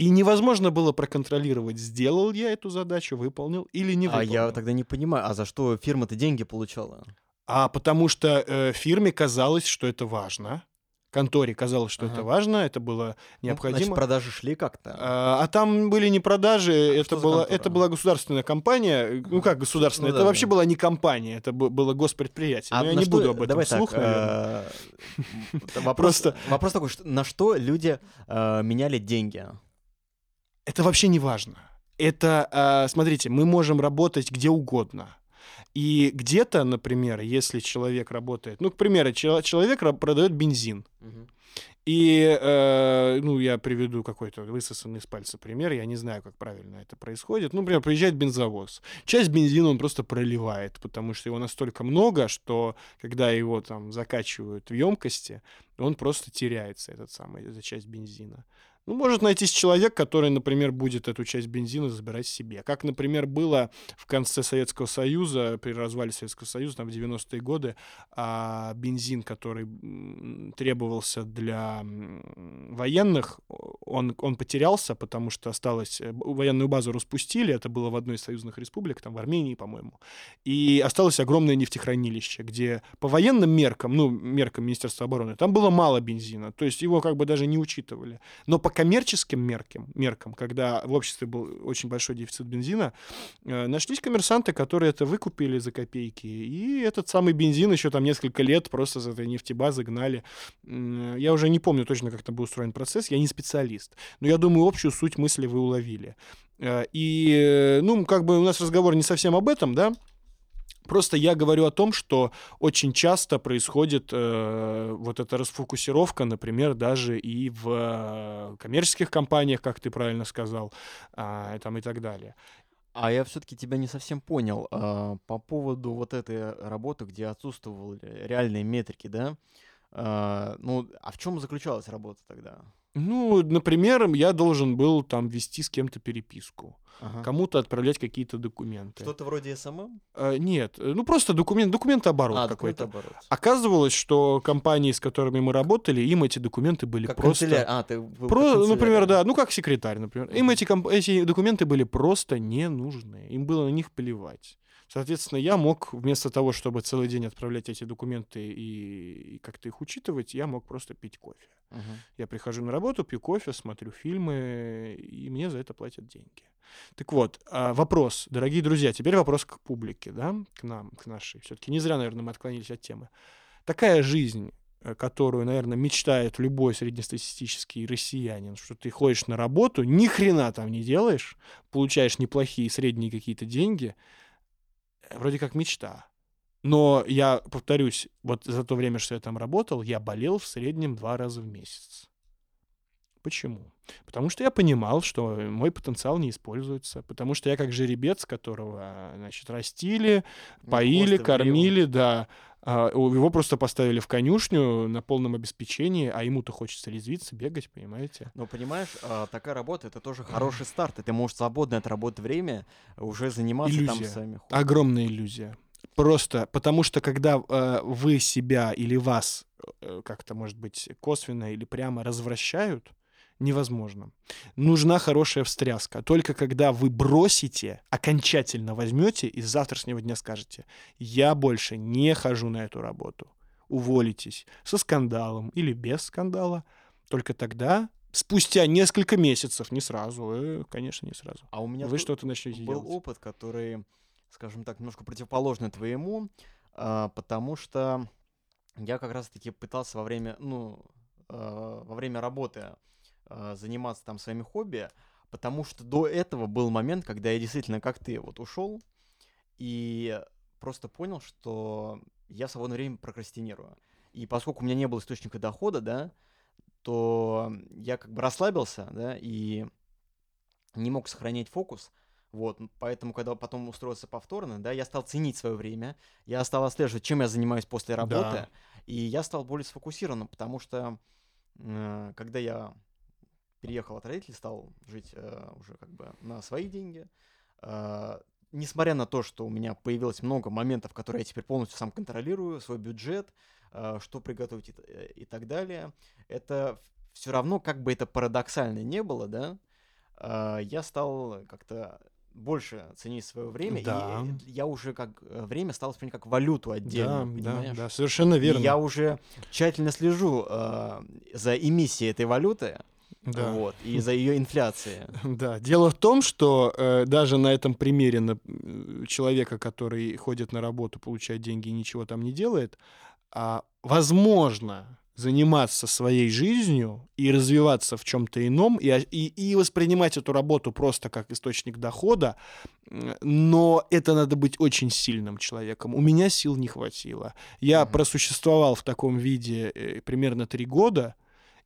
и невозможно было проконтролировать, сделал я эту задачу, выполнил или не А выполнил. я тогда не понимаю, а за что фирма-то деньги получала? А потому что э, фирме казалось, что это важно. Конторе казалось, что это Ага. важно, это было Ну, необходимо. Значит, продажи шли как-то. А, а там были не продажи, это что за была, это была государственная компания. Ну как государственная? Ну это да, вообще да. была не компания, это было госпредприятие. А Но я не что- буду об этом Давай вслух, так, наверное. э, вопрос, такой, на что люди э, меняли деньги? Это вообще не важно. Это, а, смотрите, мы можем работать где угодно. И где-то, например, если человек работает, ну, к примеру, чел- человек продает бензин, И, э, ну, я приведу какой-то высосанный из пальца пример, я не знаю, как правильно это происходит. Ну, например, приезжает бензовоз. Часть бензина он просто проливает, потому что его настолько много, что когда его там закачивают в емкости, он просто теряется, этот самый, эта часть бензина. Ну, может найтись человек, который, например, будет эту часть бензина забирать себе. Как, например, было в конце Советского Союза, при развале Советского Союза, там, в 90-е годы, а бензин, который требовался для военных, он, он потерялся, потому что осталось... Э, военную базу распустили, это было в одной из союзных республик, там, в Армении, по-моему. И осталось огромное нефтехранилище, где по военным меркам, ну, меркам Министерства обороны, там было мало бензина, то есть его как бы даже не учитывали. Но по коммерческим меркам, меркам, когда в обществе был очень большой дефицит бензина, э, нашлись коммерсанты, которые это выкупили за копейки. И этот самый бензин еще там несколько лет просто за этой нефтебазы гнали. Я уже не помню точно, как там был устроен процесс, я не специалист. Но я думаю, общую суть мысли вы уловили. Э, и, э, ну, как бы у нас разговор не совсем об этом, да, Просто я говорю о том, что очень часто происходит э, вот эта расфокусировка, например, даже и в э, коммерческих компаниях, как ты правильно сказал, э, там и так далее. А я все-таки тебя не совсем понял э, по поводу вот этой работы, где отсутствовали реальные метрики, да? Э, ну, а в чем заключалась работа тогда? Ну, например, я должен был там вести с кем-то переписку, ага. кому-то отправлять какие-то документы. Что-то вроде SMM? А, нет, ну просто документ, документооборот а, какой-то. Документ Оказывалось, что компании, с которыми мы работали, им эти документы были как просто... Канцеля... А, ты был Про... Например, да, ну как секретарь, например. Им эти, комп... эти документы были просто не нужны, им было на них плевать. Соответственно, я мог вместо того, чтобы целый день отправлять эти документы и, и как-то их учитывать, я мог просто пить кофе. Uh-huh. Я прихожу на работу, пью кофе, смотрю фильмы, и мне за это платят деньги. Так вот, а, вопрос, дорогие друзья, теперь вопрос к публике, да, к нам, к нашей. Все-таки не зря, наверное, мы отклонились от темы. Такая жизнь, э, которую, наверное, мечтает любой среднестатистический россиянин, что ты ходишь на работу, ни хрена там не делаешь, получаешь неплохие средние какие-то деньги, вроде как мечта. Но я повторюсь, вот за то время, что я там работал, я болел в среднем два раза в месяц. Почему? Потому что я понимал, что мой потенциал не используется, потому что я как жеребец, которого, значит, растили, ну, поили, кормили, да, его просто поставили в конюшню на полном обеспечении, а ему-то хочется резвиться, бегать, понимаете? Ну, понимаешь, а, такая работа — это тоже хороший старт, и ты можешь свободно от работы время уже заниматься иллюзия. там своими Огромная иллюзия. Просто потому что когда э, вы себя или вас э, как-то, может быть, косвенно или прямо развращают, невозможно. Нужна хорошая встряска. Только когда вы бросите, окончательно возьмете и с завтрашнего дня скажете, я больше не хожу на эту работу, уволитесь со скандалом или без скандала, только тогда спустя несколько месяцев, не сразу, э, конечно, не сразу. А у меня вы что-то начнете был делать. опыт, который, скажем так, немножко противоположный твоему, а, потому что я как раз-таки пытался во время, ну, а, во время работы э, заниматься там своими хобби, потому что до этого был момент, когда я действительно, как ты, вот ушел и просто понял, что я в свободное время прокрастинирую. И поскольку у меня не было источника дохода, да, то я как бы расслабился, да, и не мог сохранять фокус. Вот, поэтому, когда потом устроился повторно, да, я стал ценить свое время, я стал отслеживать, чем я занимаюсь после работы, да. и я стал более сфокусированным, потому что э, когда я переехал от родителей, стал жить э, уже как бы на свои деньги. Э, несмотря на то, что у меня появилось много моментов, которые я теперь полностью сам контролирую, свой бюджет, э, что приготовить и, э, и так далее, это все равно, как бы это парадоксально не было, да, э, я стал как-то больше ценить свое время, да. и я уже как э, время стал воспринимать как валюту отдельно, да, понимаешь? Да, да, совершенно верно. И я уже тщательно слежу э, за эмиссией этой валюты, да. Вот, из-за ее инфляции. Да, дело в том, что э, даже на этом примере на, человека, который ходит на работу, получает деньги и ничего там не делает, а, возможно заниматься своей жизнью и развиваться в чем-то ином, и, и, и воспринимать эту работу просто как источник дохода, но это надо быть очень сильным человеком. У меня сил не хватило. Я mm-hmm. просуществовал в таком виде э, примерно три года,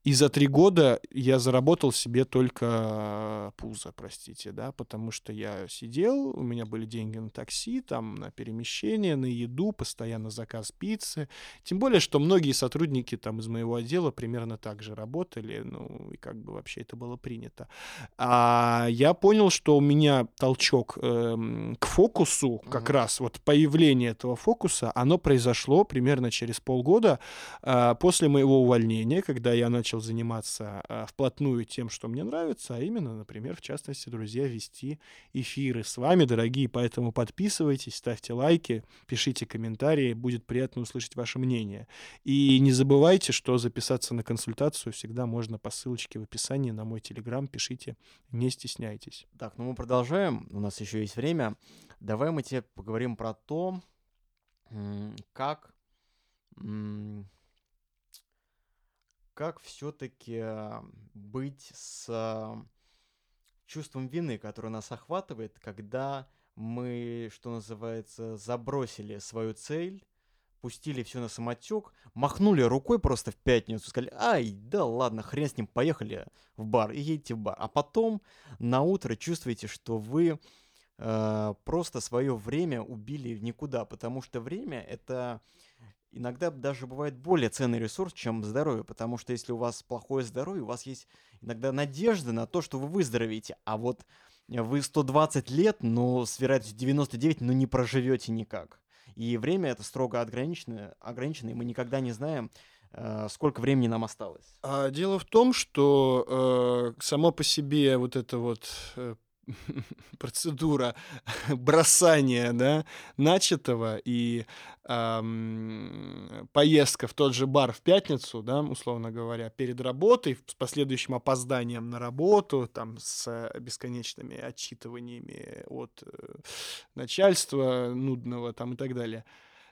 И за три года я заработал себе только пузо, простите, да, потому что я сидел, у меня были деньги на такси, там, на перемещение, на еду, постоянно заказ пиццы. Тем более, что многие сотрудники там из моего отдела примерно так же работали, ну, и как бы вообще это было принято. А я понял, что у меня толчок э, к фокусу, как mm-hmm. раз вот появление этого фокуса, оно произошло примерно через полгода э, после моего увольнения, когда я начал начал заниматься а, вплотную тем, что мне нравится, а именно, например, в частности, друзья, вести эфиры с вами, дорогие. Поэтому подписывайтесь, ставьте лайки, пишите комментарии, будет приятно услышать ваше мнение. И не забывайте, что записаться на консультацию всегда можно по ссылочке в описании на мой телеграм. Пишите, не стесняйтесь. Так, ну мы продолжаем. У нас еще есть время. Давай мы тебе поговорим про то, как как все-таки быть с чувством вины, которое нас охватывает, когда мы, что называется, забросили свою цель, пустили все на самотек, махнули рукой просто в пятницу, сказали, ай, да ладно, хрен с ним, поехали в бар и едете в бар. А потом на утро чувствуете, что вы э, просто свое время убили в никуда, потому что время это иногда даже бывает более ценный ресурс, чем здоровье, потому что если у вас плохое здоровье, у вас есть иногда надежда на то, что вы выздоровеете, а вот вы 120 лет, но с вероятностью 99, но не проживете никак. И время это строго ограничено, ограничено и мы никогда не знаем, э, сколько времени нам осталось. А дело в том, что э, само по себе вот это вот э, процедура бросания, да, начатого и эм, поездка в тот же бар в пятницу, да, условно говоря, перед работой, с последующим опозданием на работу, там, с бесконечными отчитываниями от э, начальства нудного, там, и так далее.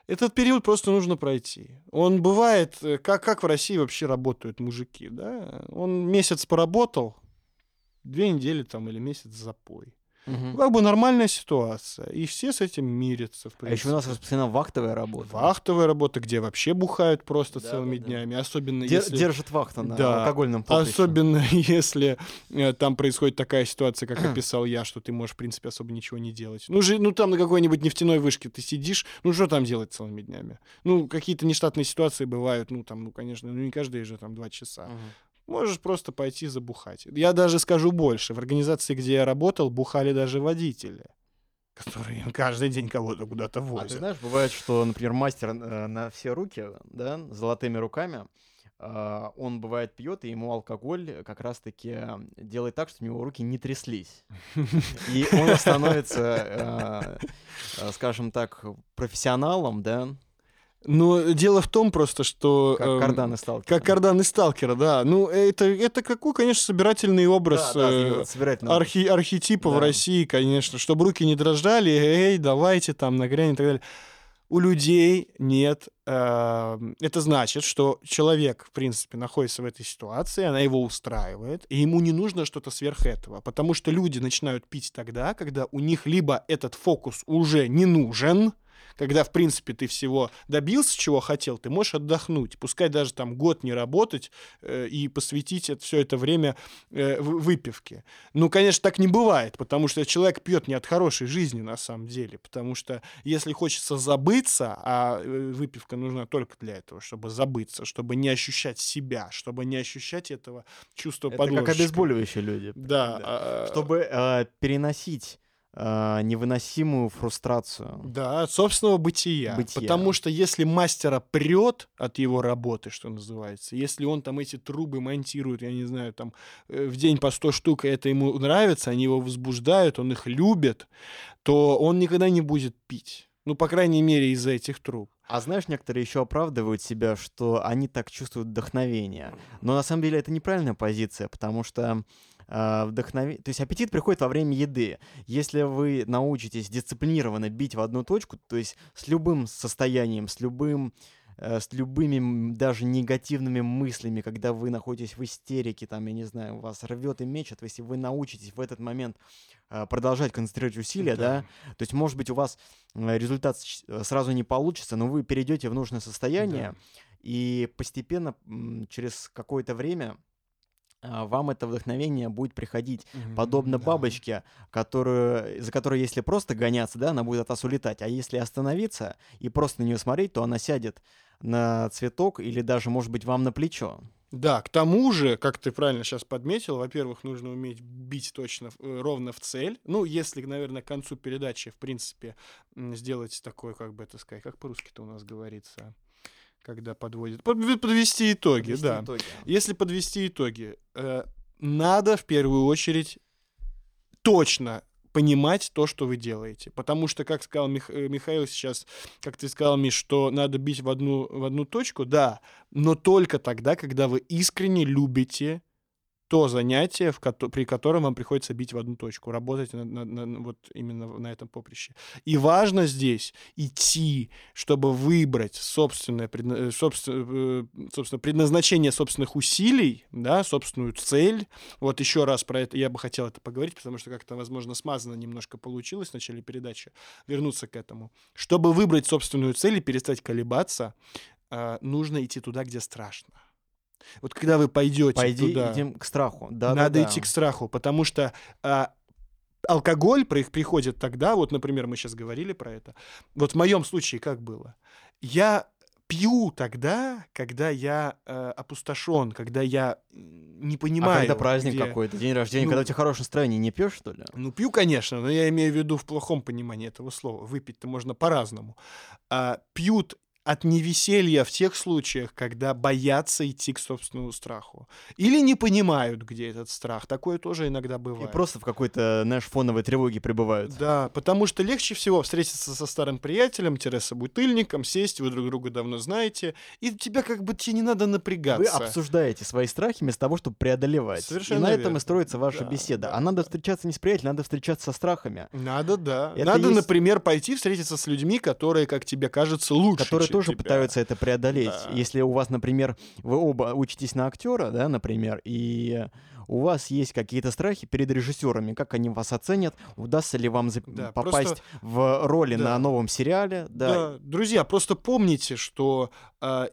Этот период просто нужно пройти. Он бывает, э, как, как в России вообще работают мужики, да? Он месяц поработал, две недели там или месяц запой. Угу. Как бы нормальная ситуация. И все с этим мирятся. В а еще у нас распространена вахтовая работа. Вахтовая работа, где вообще бухают просто да, целыми да, днями. Особенно Дер- если... Держит вахту на да. алкогольном поприще. Особенно если э, там происходит такая ситуация, как описал я, что ты можешь, в принципе, особо ничего не делать. Ну, же, ну там на какой-нибудь нефтяной вышке ты сидишь, ну что там делать целыми днями? Ну, какие-то нештатные ситуации бывают, ну там, ну, конечно, ну не каждые же там два часа. Угу можешь просто пойти забухать. Я даже скажу больше. В организации, где я работал, бухали даже водители которые каждый день кого-то куда-то возят. А ты знаешь, бывает, что, например, мастер э, на все руки, да, золотыми руками, э, он бывает пьет, и ему алкоголь как раз-таки делает так, что у него руки не тряслись. И он становится, э, скажем так, профессионалом, да, но дело в том просто, что... Как э, кардан сталкера. Как кардан из сталкера, да. Ну, это, это какой, конечно, собирательный образ да, э, собирательный архи, архетипа да. в России, конечно, чтобы руки не дрожали, эй, давайте там нагрянем и так далее. У людей нет... Э, это значит, что человек, в принципе, находится в этой ситуации, она его устраивает, и ему не нужно что-то сверх этого, потому что люди начинают пить тогда, когда у них либо этот фокус уже не нужен, когда, в принципе, ты всего добился, чего хотел, ты можешь отдохнуть, пускай даже там год не работать э, и посвятить это, все это время э, выпивке. Ну, конечно, так не бывает, потому что человек пьет не от хорошей жизни на самом деле, потому что если хочется забыться, а э, выпивка нужна только для этого, чтобы забыться, чтобы не ощущать себя, чтобы не ощущать этого чувства это как обезболивающие люди. Да. да. А, чтобы э, переносить э, невыносимую фрустрацию. Да, от собственного бытия. бытия. Потому что если мастера прет от его работы, что называется, если он там эти трубы монтирует, я не знаю, там э, в день по 100 штук, и это ему нравится, они его возбуждают, он их любит, то он никогда не будет пить. Ну, по крайней мере, из-за этих труб. А знаешь, некоторые еще оправдывают себя, что они так чувствуют вдохновение. Но на самом деле это неправильная позиция, потому что вдохновение... То есть аппетит приходит во время еды. Если вы научитесь дисциплинированно бить в одну точку, то есть с любым состоянием, с любым Э, с любыми даже негативными мыслями, когда вы находитесь в истерике, там, я не знаю, вас рвет и мечет, если вы научитесь в этот момент э, продолжать концентрировать усилия, да. да, то есть, может быть, у вас э, результат сразу не получится, но вы перейдете в нужное состояние, да и постепенно, через какое-то время, а, вам это вдохновение будет приходить. Подобно Да. бабочке, которую, за которой, если просто гоняться, да, она будет от вас улетать. А если остановиться и просто на нее смотреть, то она сядет на цветок или даже, может быть, вам на плечо. Да, к тому же, как ты правильно сейчас подметил, во-первых, нужно уметь бить точно, э, ровно в цель. Ну, если, наверное, к концу передачи, в принципе, сделать такой, как бы это сказать, как по-русски-то у нас говорится, когда подводит... под- Подвести итоги, Подвести да. итоги. Если подвести итоги, э, надо в первую очередь точно понимать то, что вы делаете. Потому что, как сказал Мих- э, Михаил сейчас, как ты сказал, Миш, что надо бить в одну, в одну точку, да, но только тогда, когда вы искренне любите то занятие, в кото- при котором вам приходится бить в одну точку, работать на, на- на- вот именно на этом поприще. И важно здесь идти, чтобы выбрать собственное, предна- э, собствен- э, собственно, предназначение собственных усилий, да, собственную цель. Вот еще раз про это я бы хотел это поговорить, потому что как-то, возможно, смазано немножко получилось в начале передачи, вернуться к этому. Чтобы выбрать собственную цель и перестать колебаться, а, нужно идти туда, где страшно. Вот когда вы пойдете Пойди, туда, идем к страху. Да, надо да, идти к страху, потому что а, алкоголь при- приходит тогда, вот, например, мы сейчас говорили про это. Вот в моем случае как было? Я пью тогда, когда я э, опустошен, когда я не А понимаю. когда праздник где- какой-то, день рождения, Ну, когда у тебя хорошее настроение, не пьешь, что ли? Ну, пью, конечно, но я имею в виду в плохом понимании этого слова. Выпить-то можно по-разному. А, пьют от невеселья в тех случаях, когда боятся идти к собственному страху. Или не понимают, где этот страх. Такое тоже иногда И бывает. просто в какой-то, знаешь, фоновой тревоге пребывают. Да, потому что легче всего встретиться со старым приятелем, собутыльником, сесть, вы друг друга давно знаете, и тебя как бы тебе не надо Вы напрягаться. обсуждаете свои страхи вместо того, чтобы преодолевать. Совершенно и на этом верно. и строится ваша Да, беседа. да, а надо встречаться не с приятелем, надо встречаться со страхами, Надо, да. Это Надо, есть- например, пойти встретиться с людьми, которые, как тебе кажется, лучше, которые тоже тебя. пытаются это преодолеть. Да. Если у вас, например, вы оба учитесь на актера, да, например, и у вас есть какие-то страхи перед режиссерами, как они вас оценят, удастся ли вам зап- Да, попасть просто- в роли Да. на новом сериале, да, Да, друзья, просто помните, что а,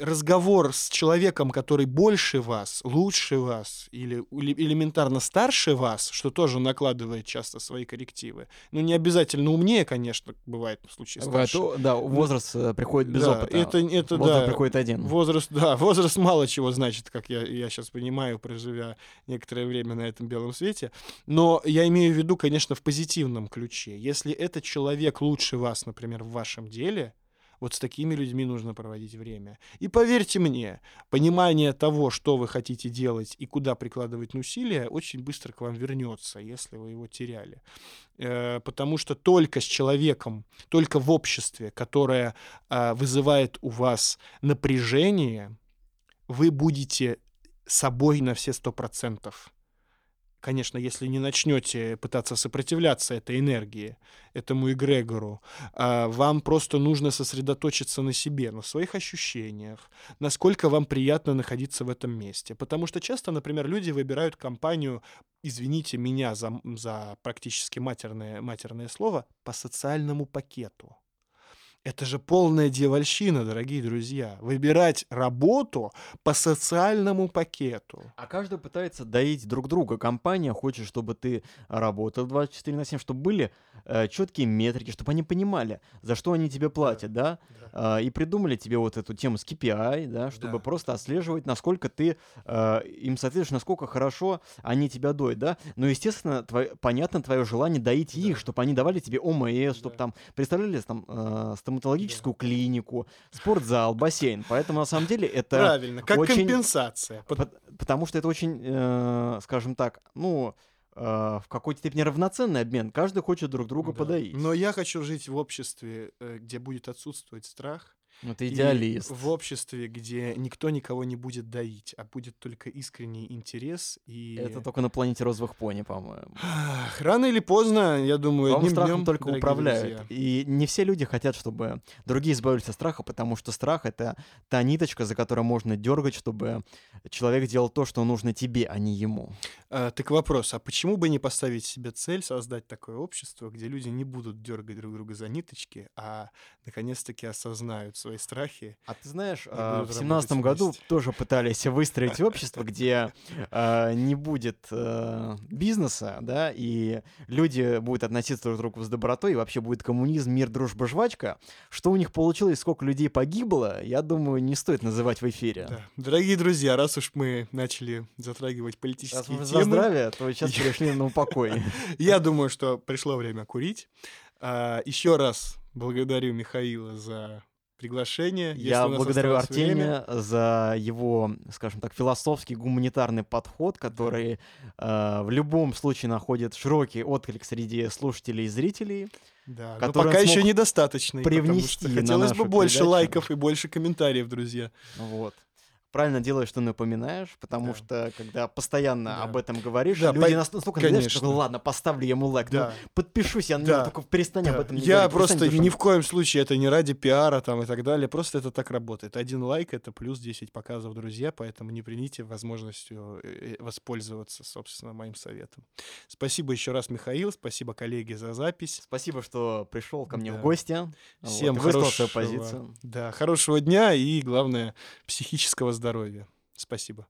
разговор с человеком, который больше вас, лучше вас или элементарно старше вас, что тоже накладывает часто свои коррективы. Ну, не обязательно умнее, конечно, бывает в случае старше. эту- да, возраст э, приходит без Да, опыта. Это, это возраст да, приходит один. Возраст, да, возраст мало чего значит, как я, я сейчас понимаю, проживя некоторое время на этом белом свете. Но я имею в виду, конечно, в позитивном ключе. Если этот человек лучше вас, например, в вашем деле, вот с такими людьми нужно проводить время. И поверьте мне, понимание того, что вы хотите делать и куда прикладывать усилия, очень быстро к вам вернется, если вы его теряли. Э, Потому что только с человеком, только в обществе, которое а, вызывает у вас напряжение, вы будете собой на все сто процентов. Конечно, если не начнете пытаться сопротивляться этой энергии, этому эгрегору, а, вам просто нужно сосредоточиться на себе, на своих ощущениях, насколько вам приятно находиться в этом месте. Потому что часто, например, люди выбирают компанию, извините меня за, за практически матерное, матерное слово, по социальному пакету. Это же полная дьявольщина, дорогие друзья. Выбирать работу по социальному пакету. А каждый пытается доить друг друга. Компания хочет, чтобы ты работал 24 на 7, чтобы были э, четкие метрики, чтобы они понимали, за что они тебе платят, да? А, и придумали тебе вот эту тему с KPI, да, чтобы Да. просто отслеживать, насколько ты э, им соответствуешь, насколько хорошо они тебя доят, да? Но, естественно, твое- понятно твое желание доить их, чтобы они давали тебе ОМС, чтобы Да. там представляли там э, стоматологическую клинику, спортзал, бассейн. Поэтому, на самом деле, это... Правильно, как очень- компенсация. Пот- Пот- Потому что это очень, э, скажем так, ну, э, в какой-то степени равноценный обмен. Каждый хочет друг друга Да. подоить. Но я хочу жить в обществе, э, где будет отсутствовать страх. Ну, ты и идеалист. в обществе, где никто никого не будет доить, а будет только искренний интерес. И... Это только на планете розовых пони, по-моему. Рано или поздно, я думаю, Вам одним страхом днем, только управляют. друзья. И не все люди хотят, чтобы другие избавились от страха, потому что страх — это та ниточка, за которую можно дергать, чтобы человек делал то, что нужно тебе, а не ему. А, так вопрос, а почему бы не поставить себе цель создать такое общество, где люди не будут дергать друг друга за ниточки, а наконец-таки осознают свою свои страхи. А ты знаешь, а, в семнадцатом году вместе. тоже пытались выстроить общество, где а, не будет э, бизнеса, да, и люди будут относиться друг к другу с добротой, и вообще будет коммунизм, мир, дружба, жвачка. Что у них получилось, сколько людей погибло, я думаю, не стоит называть в эфире. Да. Дорогие друзья, раз уж мы начали затрагивать Раз политические темы, здравие, то сейчас перешли на упокой. я думаю, что пришло время курить. А, еще раз благодарю Михаила за приглашение. Я благодарю осталось время- Артемия за его, скажем так, философский гуманитарный подход, который э, в любом случае находит широкий отклик среди слушателей и зрителей. Да, но пока еще смог недостаточный, потому привнести что на хотелось бы больше передачу. лайков и больше комментариев, друзья. Вот. Правильно делаешь, что напоминаешь, потому Да. что когда постоянно Да. об этом говоришь, Да, люди по- нас- настолько знаешь, что конечно. ладно, поставлю ему лайк, ну, Да. подпишусь, я ну, Да. только перестань об Да. этом не Я говорить, просто ни в коем случае это не ради пиара там и так далее, просто это так работает. Один лайк это плюс 10 показов, друзья, поэтому не прините возможностью э, э, воспользоваться, собственно, моим советом. Спасибо еще раз, Михаил, спасибо коллеге за запись. Спасибо, что пришел ко мне Да. в гости. Всем вот, хорошего, позицию. да, хорошего дня и, главное, психического здоровья. Спасибо.